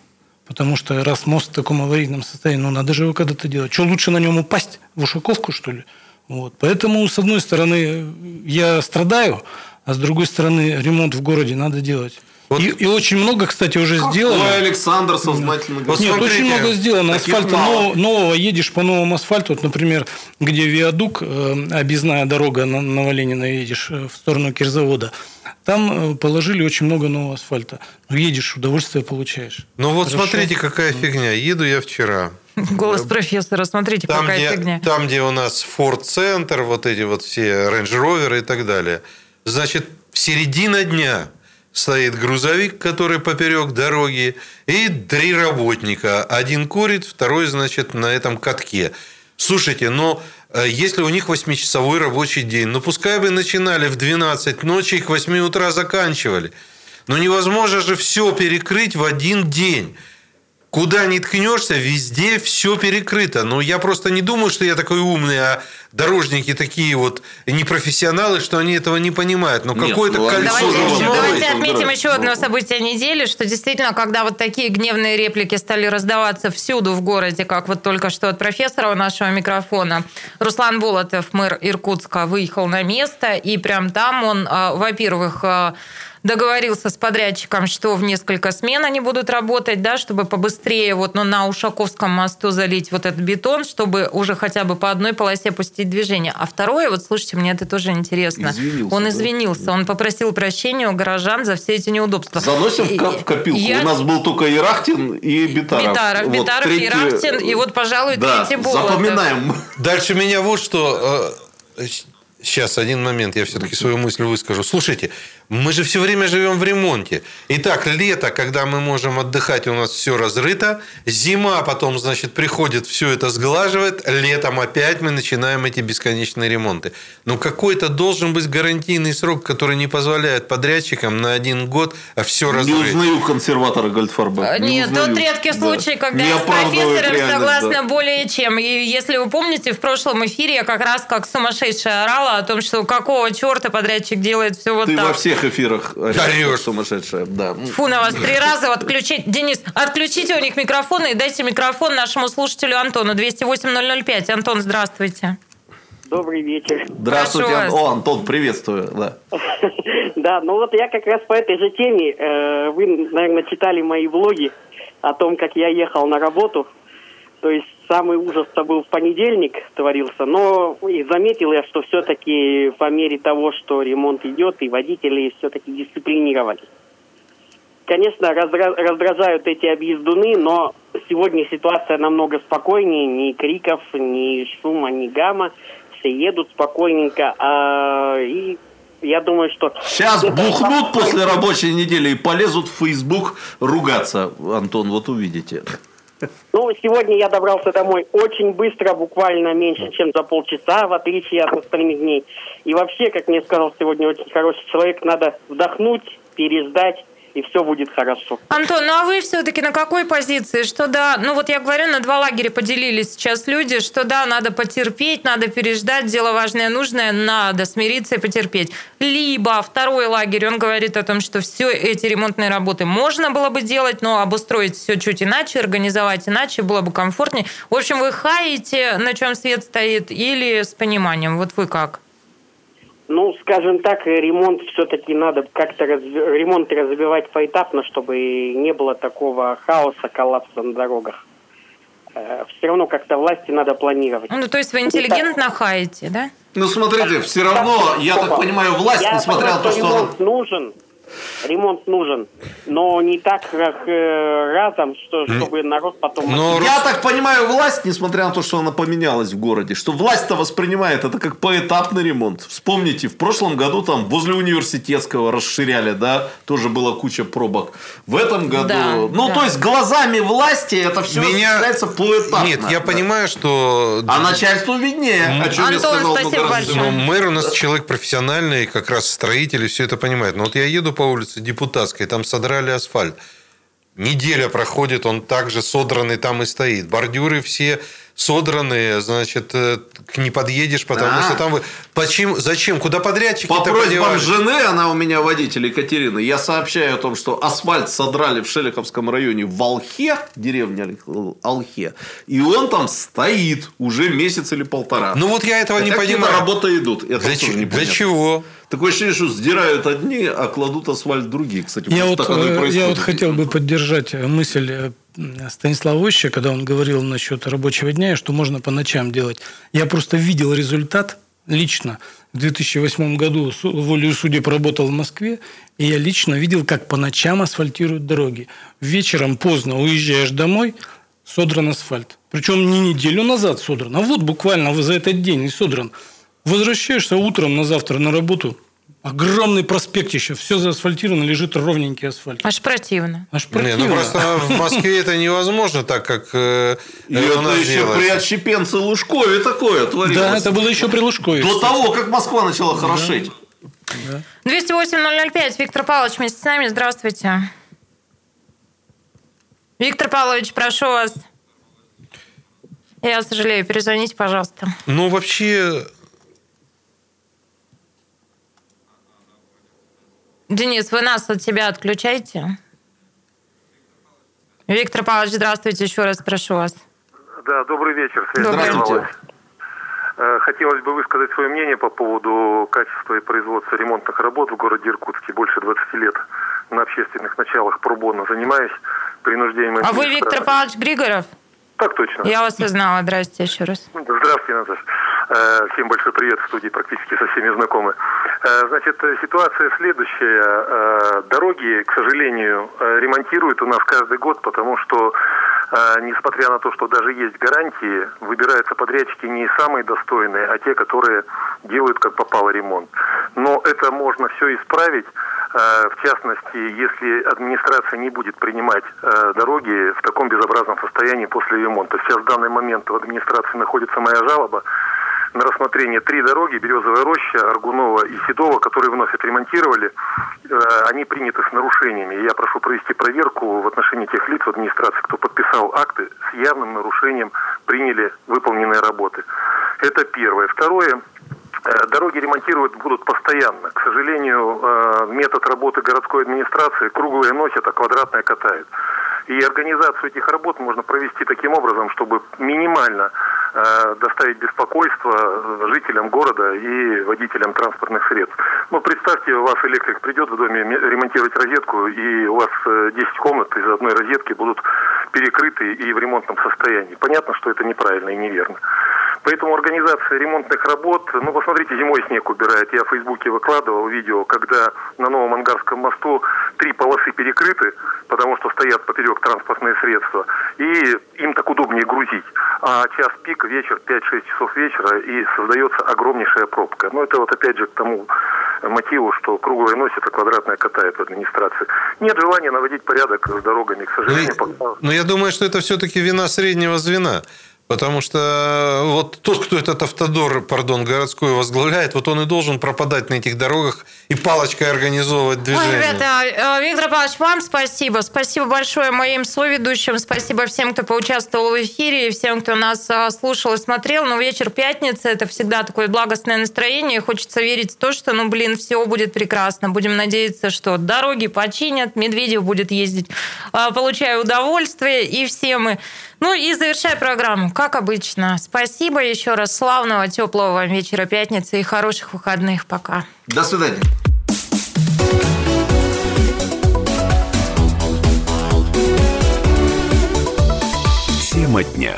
Потому что раз мост в таком аварийном состоянии, ну надо же его когда-то делать. Что, лучше на нем упасть? В Ушаковку, что ли? Вот. Поэтому, с одной стороны, я страдаю, а с другой стороны, ремонт в городе надо делать. Вот. И, и очень много, кстати, уже Какой сделано.
Александр сознательно
говорит. Нет, очень много сделано. Асфальта нового, нового едешь по новому асфальту. Вот, например, где виадук, э, объездная дорога на Новоленина едешь э, в сторону Кирзавода. Там э, положили очень много нового асфальта. Ну, едешь, удовольствие получаешь.
Ну вот Хорошо. смотрите, какая фигня. Еду я вчера.
Голос профессора, смотрите, там, какая
где,
фигня.
Там, где у нас Ford Центр, вот эти вот все Range Rover и так далее. Значит, в середина дня – стоит грузовик, который поперек дороги, и три работника. Один курит, второй, значит, на этом катке. Слушайте, но э, если у них 8-часовой рабочий день, ну пускай бы начинали в 12 ночи и к 8 утра заканчивали. Но невозможно же все перекрыть в один день. Куда ни ткнешься, везде все перекрыто. Но я просто не думаю, что я такой умный, а дорожники такие вот непрофессионалы, что они этого не понимают. Но какое-то ну,
кольцо... Давайте, давайте отметим еще одно событие недели, что действительно, когда вот такие гневные реплики стали раздаваться всюду в городе, как вот только что от профессора у нашего микрофона, Руслан Болотов, мэр Иркутска, выехал на место, и прям там он, а, во-первых, а, договорился с подрядчиком, что в несколько смен они будут работать, да, чтобы побыстрее вот ну, на Ушаковском мосту залить вот этот бетон, чтобы уже хотя бы по одной полосе пустить движение. А второе, вот слушайте, мне это тоже интересно. Извинился, он извинился, да? он попросил прощения у горожан за все эти неудобства.
Заносим и, в копилку. Я... У нас был только Ирахтин и Битаров.
Битаров, вот Битаров, третий... Ирахтин, и вот, пожалуй, да, третий Болотов.
Запоминаем.
Дальше меня вот что э, Сейчас, один момент, я все-таки свою мысль выскажу. Слушайте, мы же все время живем в ремонте. Итак, лето, когда мы можем отдыхать, у нас все разрыто. Зима потом, значит, приходит, все это сглаживает. Летом опять мы начинаем эти бесконечные ремонты. Но какой-то должен быть гарантийный срок, который не позволяет подрядчикам на один год все разрыть.
Не узнаю консерватора Гольдфарба.
Не Нет, узнаю. тот редкий случай, да. когда не я с профессором согласна да. более чем. И если вы помните, в прошлом эфире я как раз как сумасшедшая орала о том, что какого черта подрядчик делает все вот
Ты
так.
во всех всех эфирах орешь сумасшедшая. Да.
Фу на вас, три раза отключить. Денис, отключите у них микрофоны и дайте микрофон нашему слушателю Антону. 208-005. Антон, здравствуйте.
Добрый вечер.
Здравствуйте, Ан... О, Антон, приветствую. Да.
да, ну вот я как раз по этой же теме. Э, вы, наверное, читали мои влоги о том, как я ехал на работу. То есть самый ужас-то был в понедельник творился, но и заметил я, что все-таки по мере того, что ремонт идет, и водители все-таки дисциплинировались. Конечно, раздражают эти объездуны, но сегодня ситуация намного спокойнее, ни криков, ни шума, ни гамма, все едут спокойненько, а, и я думаю, что...
Сейчас бухнут после рабочей недели и полезут в Facebook ругаться, Антон, вот увидите.
Ну, сегодня я добрался домой очень быстро, буквально меньше, чем за полчаса, в отличие от остальных дней. И вообще, как мне сказал сегодня очень хороший человек, надо вдохнуть, переждать и все будет хорошо.
Антон, ну а вы все-таки на какой позиции? Что да, ну вот я говорю, на два лагеря поделились сейчас люди, что да, надо потерпеть, надо переждать, дело важное, нужное, надо смириться и потерпеть. Либо второй лагерь, он говорит о том, что все эти ремонтные работы можно было бы делать, но обустроить все чуть иначе, организовать иначе, было бы комфортнее. В общем, вы хаете, на чем свет стоит, или с пониманием? Вот вы как?
Ну, скажем так, ремонт все-таки надо как-то раз... ремонт развивать поэтапно, чтобы не было такого хаоса, коллапса на дорогах. Э, все равно как-то власти надо планировать.
Ну, то есть вы интеллигентно хаете, да?
Ну, смотрите, все равно, я так понимаю, власть,
я
несмотря на то, что...
Ремонт нужен, ремонт нужен, но не так как э, разом, что, чтобы народ потом...
Но
Я так понимаю, власть, несмотря на то, что она поменялась в городе, что власть-то воспринимает это как поэтапный ремонт. Вспомните, в прошлом году там возле университетского расширяли, да, тоже была куча пробок. В этом году...
Да,
ну,
да.
то есть, глазами власти это все
Меня-
осуществляется поэтапно.
Нет, я
Да.
понимаю, что...
А начальству виднее, о чем я
Антон,
сказал
спасибо большое.
Ну, мэр у нас человек профессиональный, как раз строитель, и все это понимает. Но вот я еду по улице Депутатской, там содрали асфальт. Неделя проходит, он также содранный там и стоит. Бордюры все содранные, значит, э, к не подъедешь, потому
А.
что там... вы- Почему? Зачем? Куда подрядчики
По просьбам жены, она у меня водитель Екатерины, я сообщаю о том, что асфальт содрали в Шелиховском районе в Алхе, деревня Алх- Алхе, и он там стоит уже месяц или полтора.
Ну вот я этого не
Хотя какие-то
понимаю.
работы идут. Это
Для,
тоже
че- для чего?
Такое ощущение, что сдирают одни, а кладут асфальт другие. Кстати,
Я вот, э, я вот хотел бы поддержать мысль э, Станислава Оща, когда он говорил насчет рабочего дня, и что можно по ночам делать. Я просто видел результат лично. В 2008 году волею судеб работал в Москве, и я лично видел, как по ночам асфальтируют дороги. Вечером поздно уезжаешь домой, содран асфальт. Причем не неделю назад содран, а вот буквально за этот день и содран. Возвращаешься утром на завтра на работу, огромный проспект еще, все заасфальтировано, лежит ровненький асфальт.
Аж противно.
Аж
Не,
противно.
ну просто в Москве это невозможно так, как э,
И это еще
делается.
при отщепенце Лужкове такое творилось.
Да, это было еще при Лужкове.
До
кстати.
того, как Москва начала хорошеть.
208-005. Виктор Павлович вместе с нами. Здравствуйте. Виктор Павлович, прошу вас. Я сожалею, перезвоните, пожалуйста.
Ну, вообще,
Денис, вы нас от себя отключаете? Виктор Павлович, здравствуйте, еще раз прошу вас.
Да, добрый вечер. Здравствуйте. Э, Хотелось бы высказать свое мнение по поводу качества и производства ремонтных работ в городе Иркутске. Больше 20 лет на общественных началах пробонно занимаюсь принуждением
А вы. Виктор Павлович Григоров?
Так точно.
Я вас узнала. Здрасте еще раз.
Здравствуйте, Наташа. Э, Всем большой привет в студии, практически со всеми знакомы. Э, Значит, э, ситуация следующая. Дороги, к сожалению, ремонтируют у нас каждый год, потому что, несмотря на то, что даже есть гарантии, выбираются подрядчики не самые достойные, а те, которые делают как попало ремонт. Но это можно все исправить. Э, В частности, если администрация не будет принимать э, дороги в таком безобразном состоянии после ремонта. Сейчас в данный момент в администрации находится моя жалоба на рассмотрение три дороги, Березовая роща, Аргунова и Седова, которые вновь отремонтировали, э, они приняты с нарушениями. Я прошу провести проверку в отношении тех лиц в администрации, кто подписал акты с явным нарушением, приняли выполненные работы. Это первое. Второе. Э, Дороги ремонтируют будут постоянно. К сожалению, э, метод работы городской администрации круглые носят, а квадратные катают. И организацию этих работ можно провести таким образом, чтобы минимально э, доставить беспокойство э, жителям города и водителям транспортных средств. Ну, представьте, у вас электрик придет в доме ме- ремонтировать розетку, и у вас э, 10 комнат из одной розетки будут перекрыты и в ремонтном состоянии. Понятно, что это неправильно и неверно. Поэтому организация ремонтных работ, ну, посмотрите, зимой снег убирает. Я в Фейсбуке выкладывал видео, когда на Новом Ангарском мосту три полосы перекрыты, потому что стоят поперек транспортные средства, и им так удобнее грузить. А час пик, вечер, 5-6 часов вечера, и создается огромнейшая пробка. Но это вот опять же к тому мотиву, что круглое носит, а квадратное катает в администрации. Нет желания наводить порядок с дорогами, к
Ну,
сожалению,
и-
пока
Но я думаю, что это все-таки вина среднего звена. Потому что вот тот, кто этот автодор, пардон, городской возглавляет, вот он и должен пропадать на этих дорогах и палочкой организовывать
Ой,
движение.
ребята, э, Виктор Павлович, вам спасибо. Спасибо большое моим соведущим. Спасибо всем, кто поучаствовал в эфире, и всем, кто нас э, слушал и смотрел. Ну, вечер пятницы – это всегда такое благостное настроение. Хочется верить в то, что, ну, блин, все будет прекрасно. Будем надеяться, что дороги починят, Медведев будет ездить, э, получая удовольствие, и все мы. Ну и завершая программу, как обычно. Спасибо еще раз. Славного, теплого вам вечера пятницы и хороших выходных. Пока.
До свидания.
Тема дня.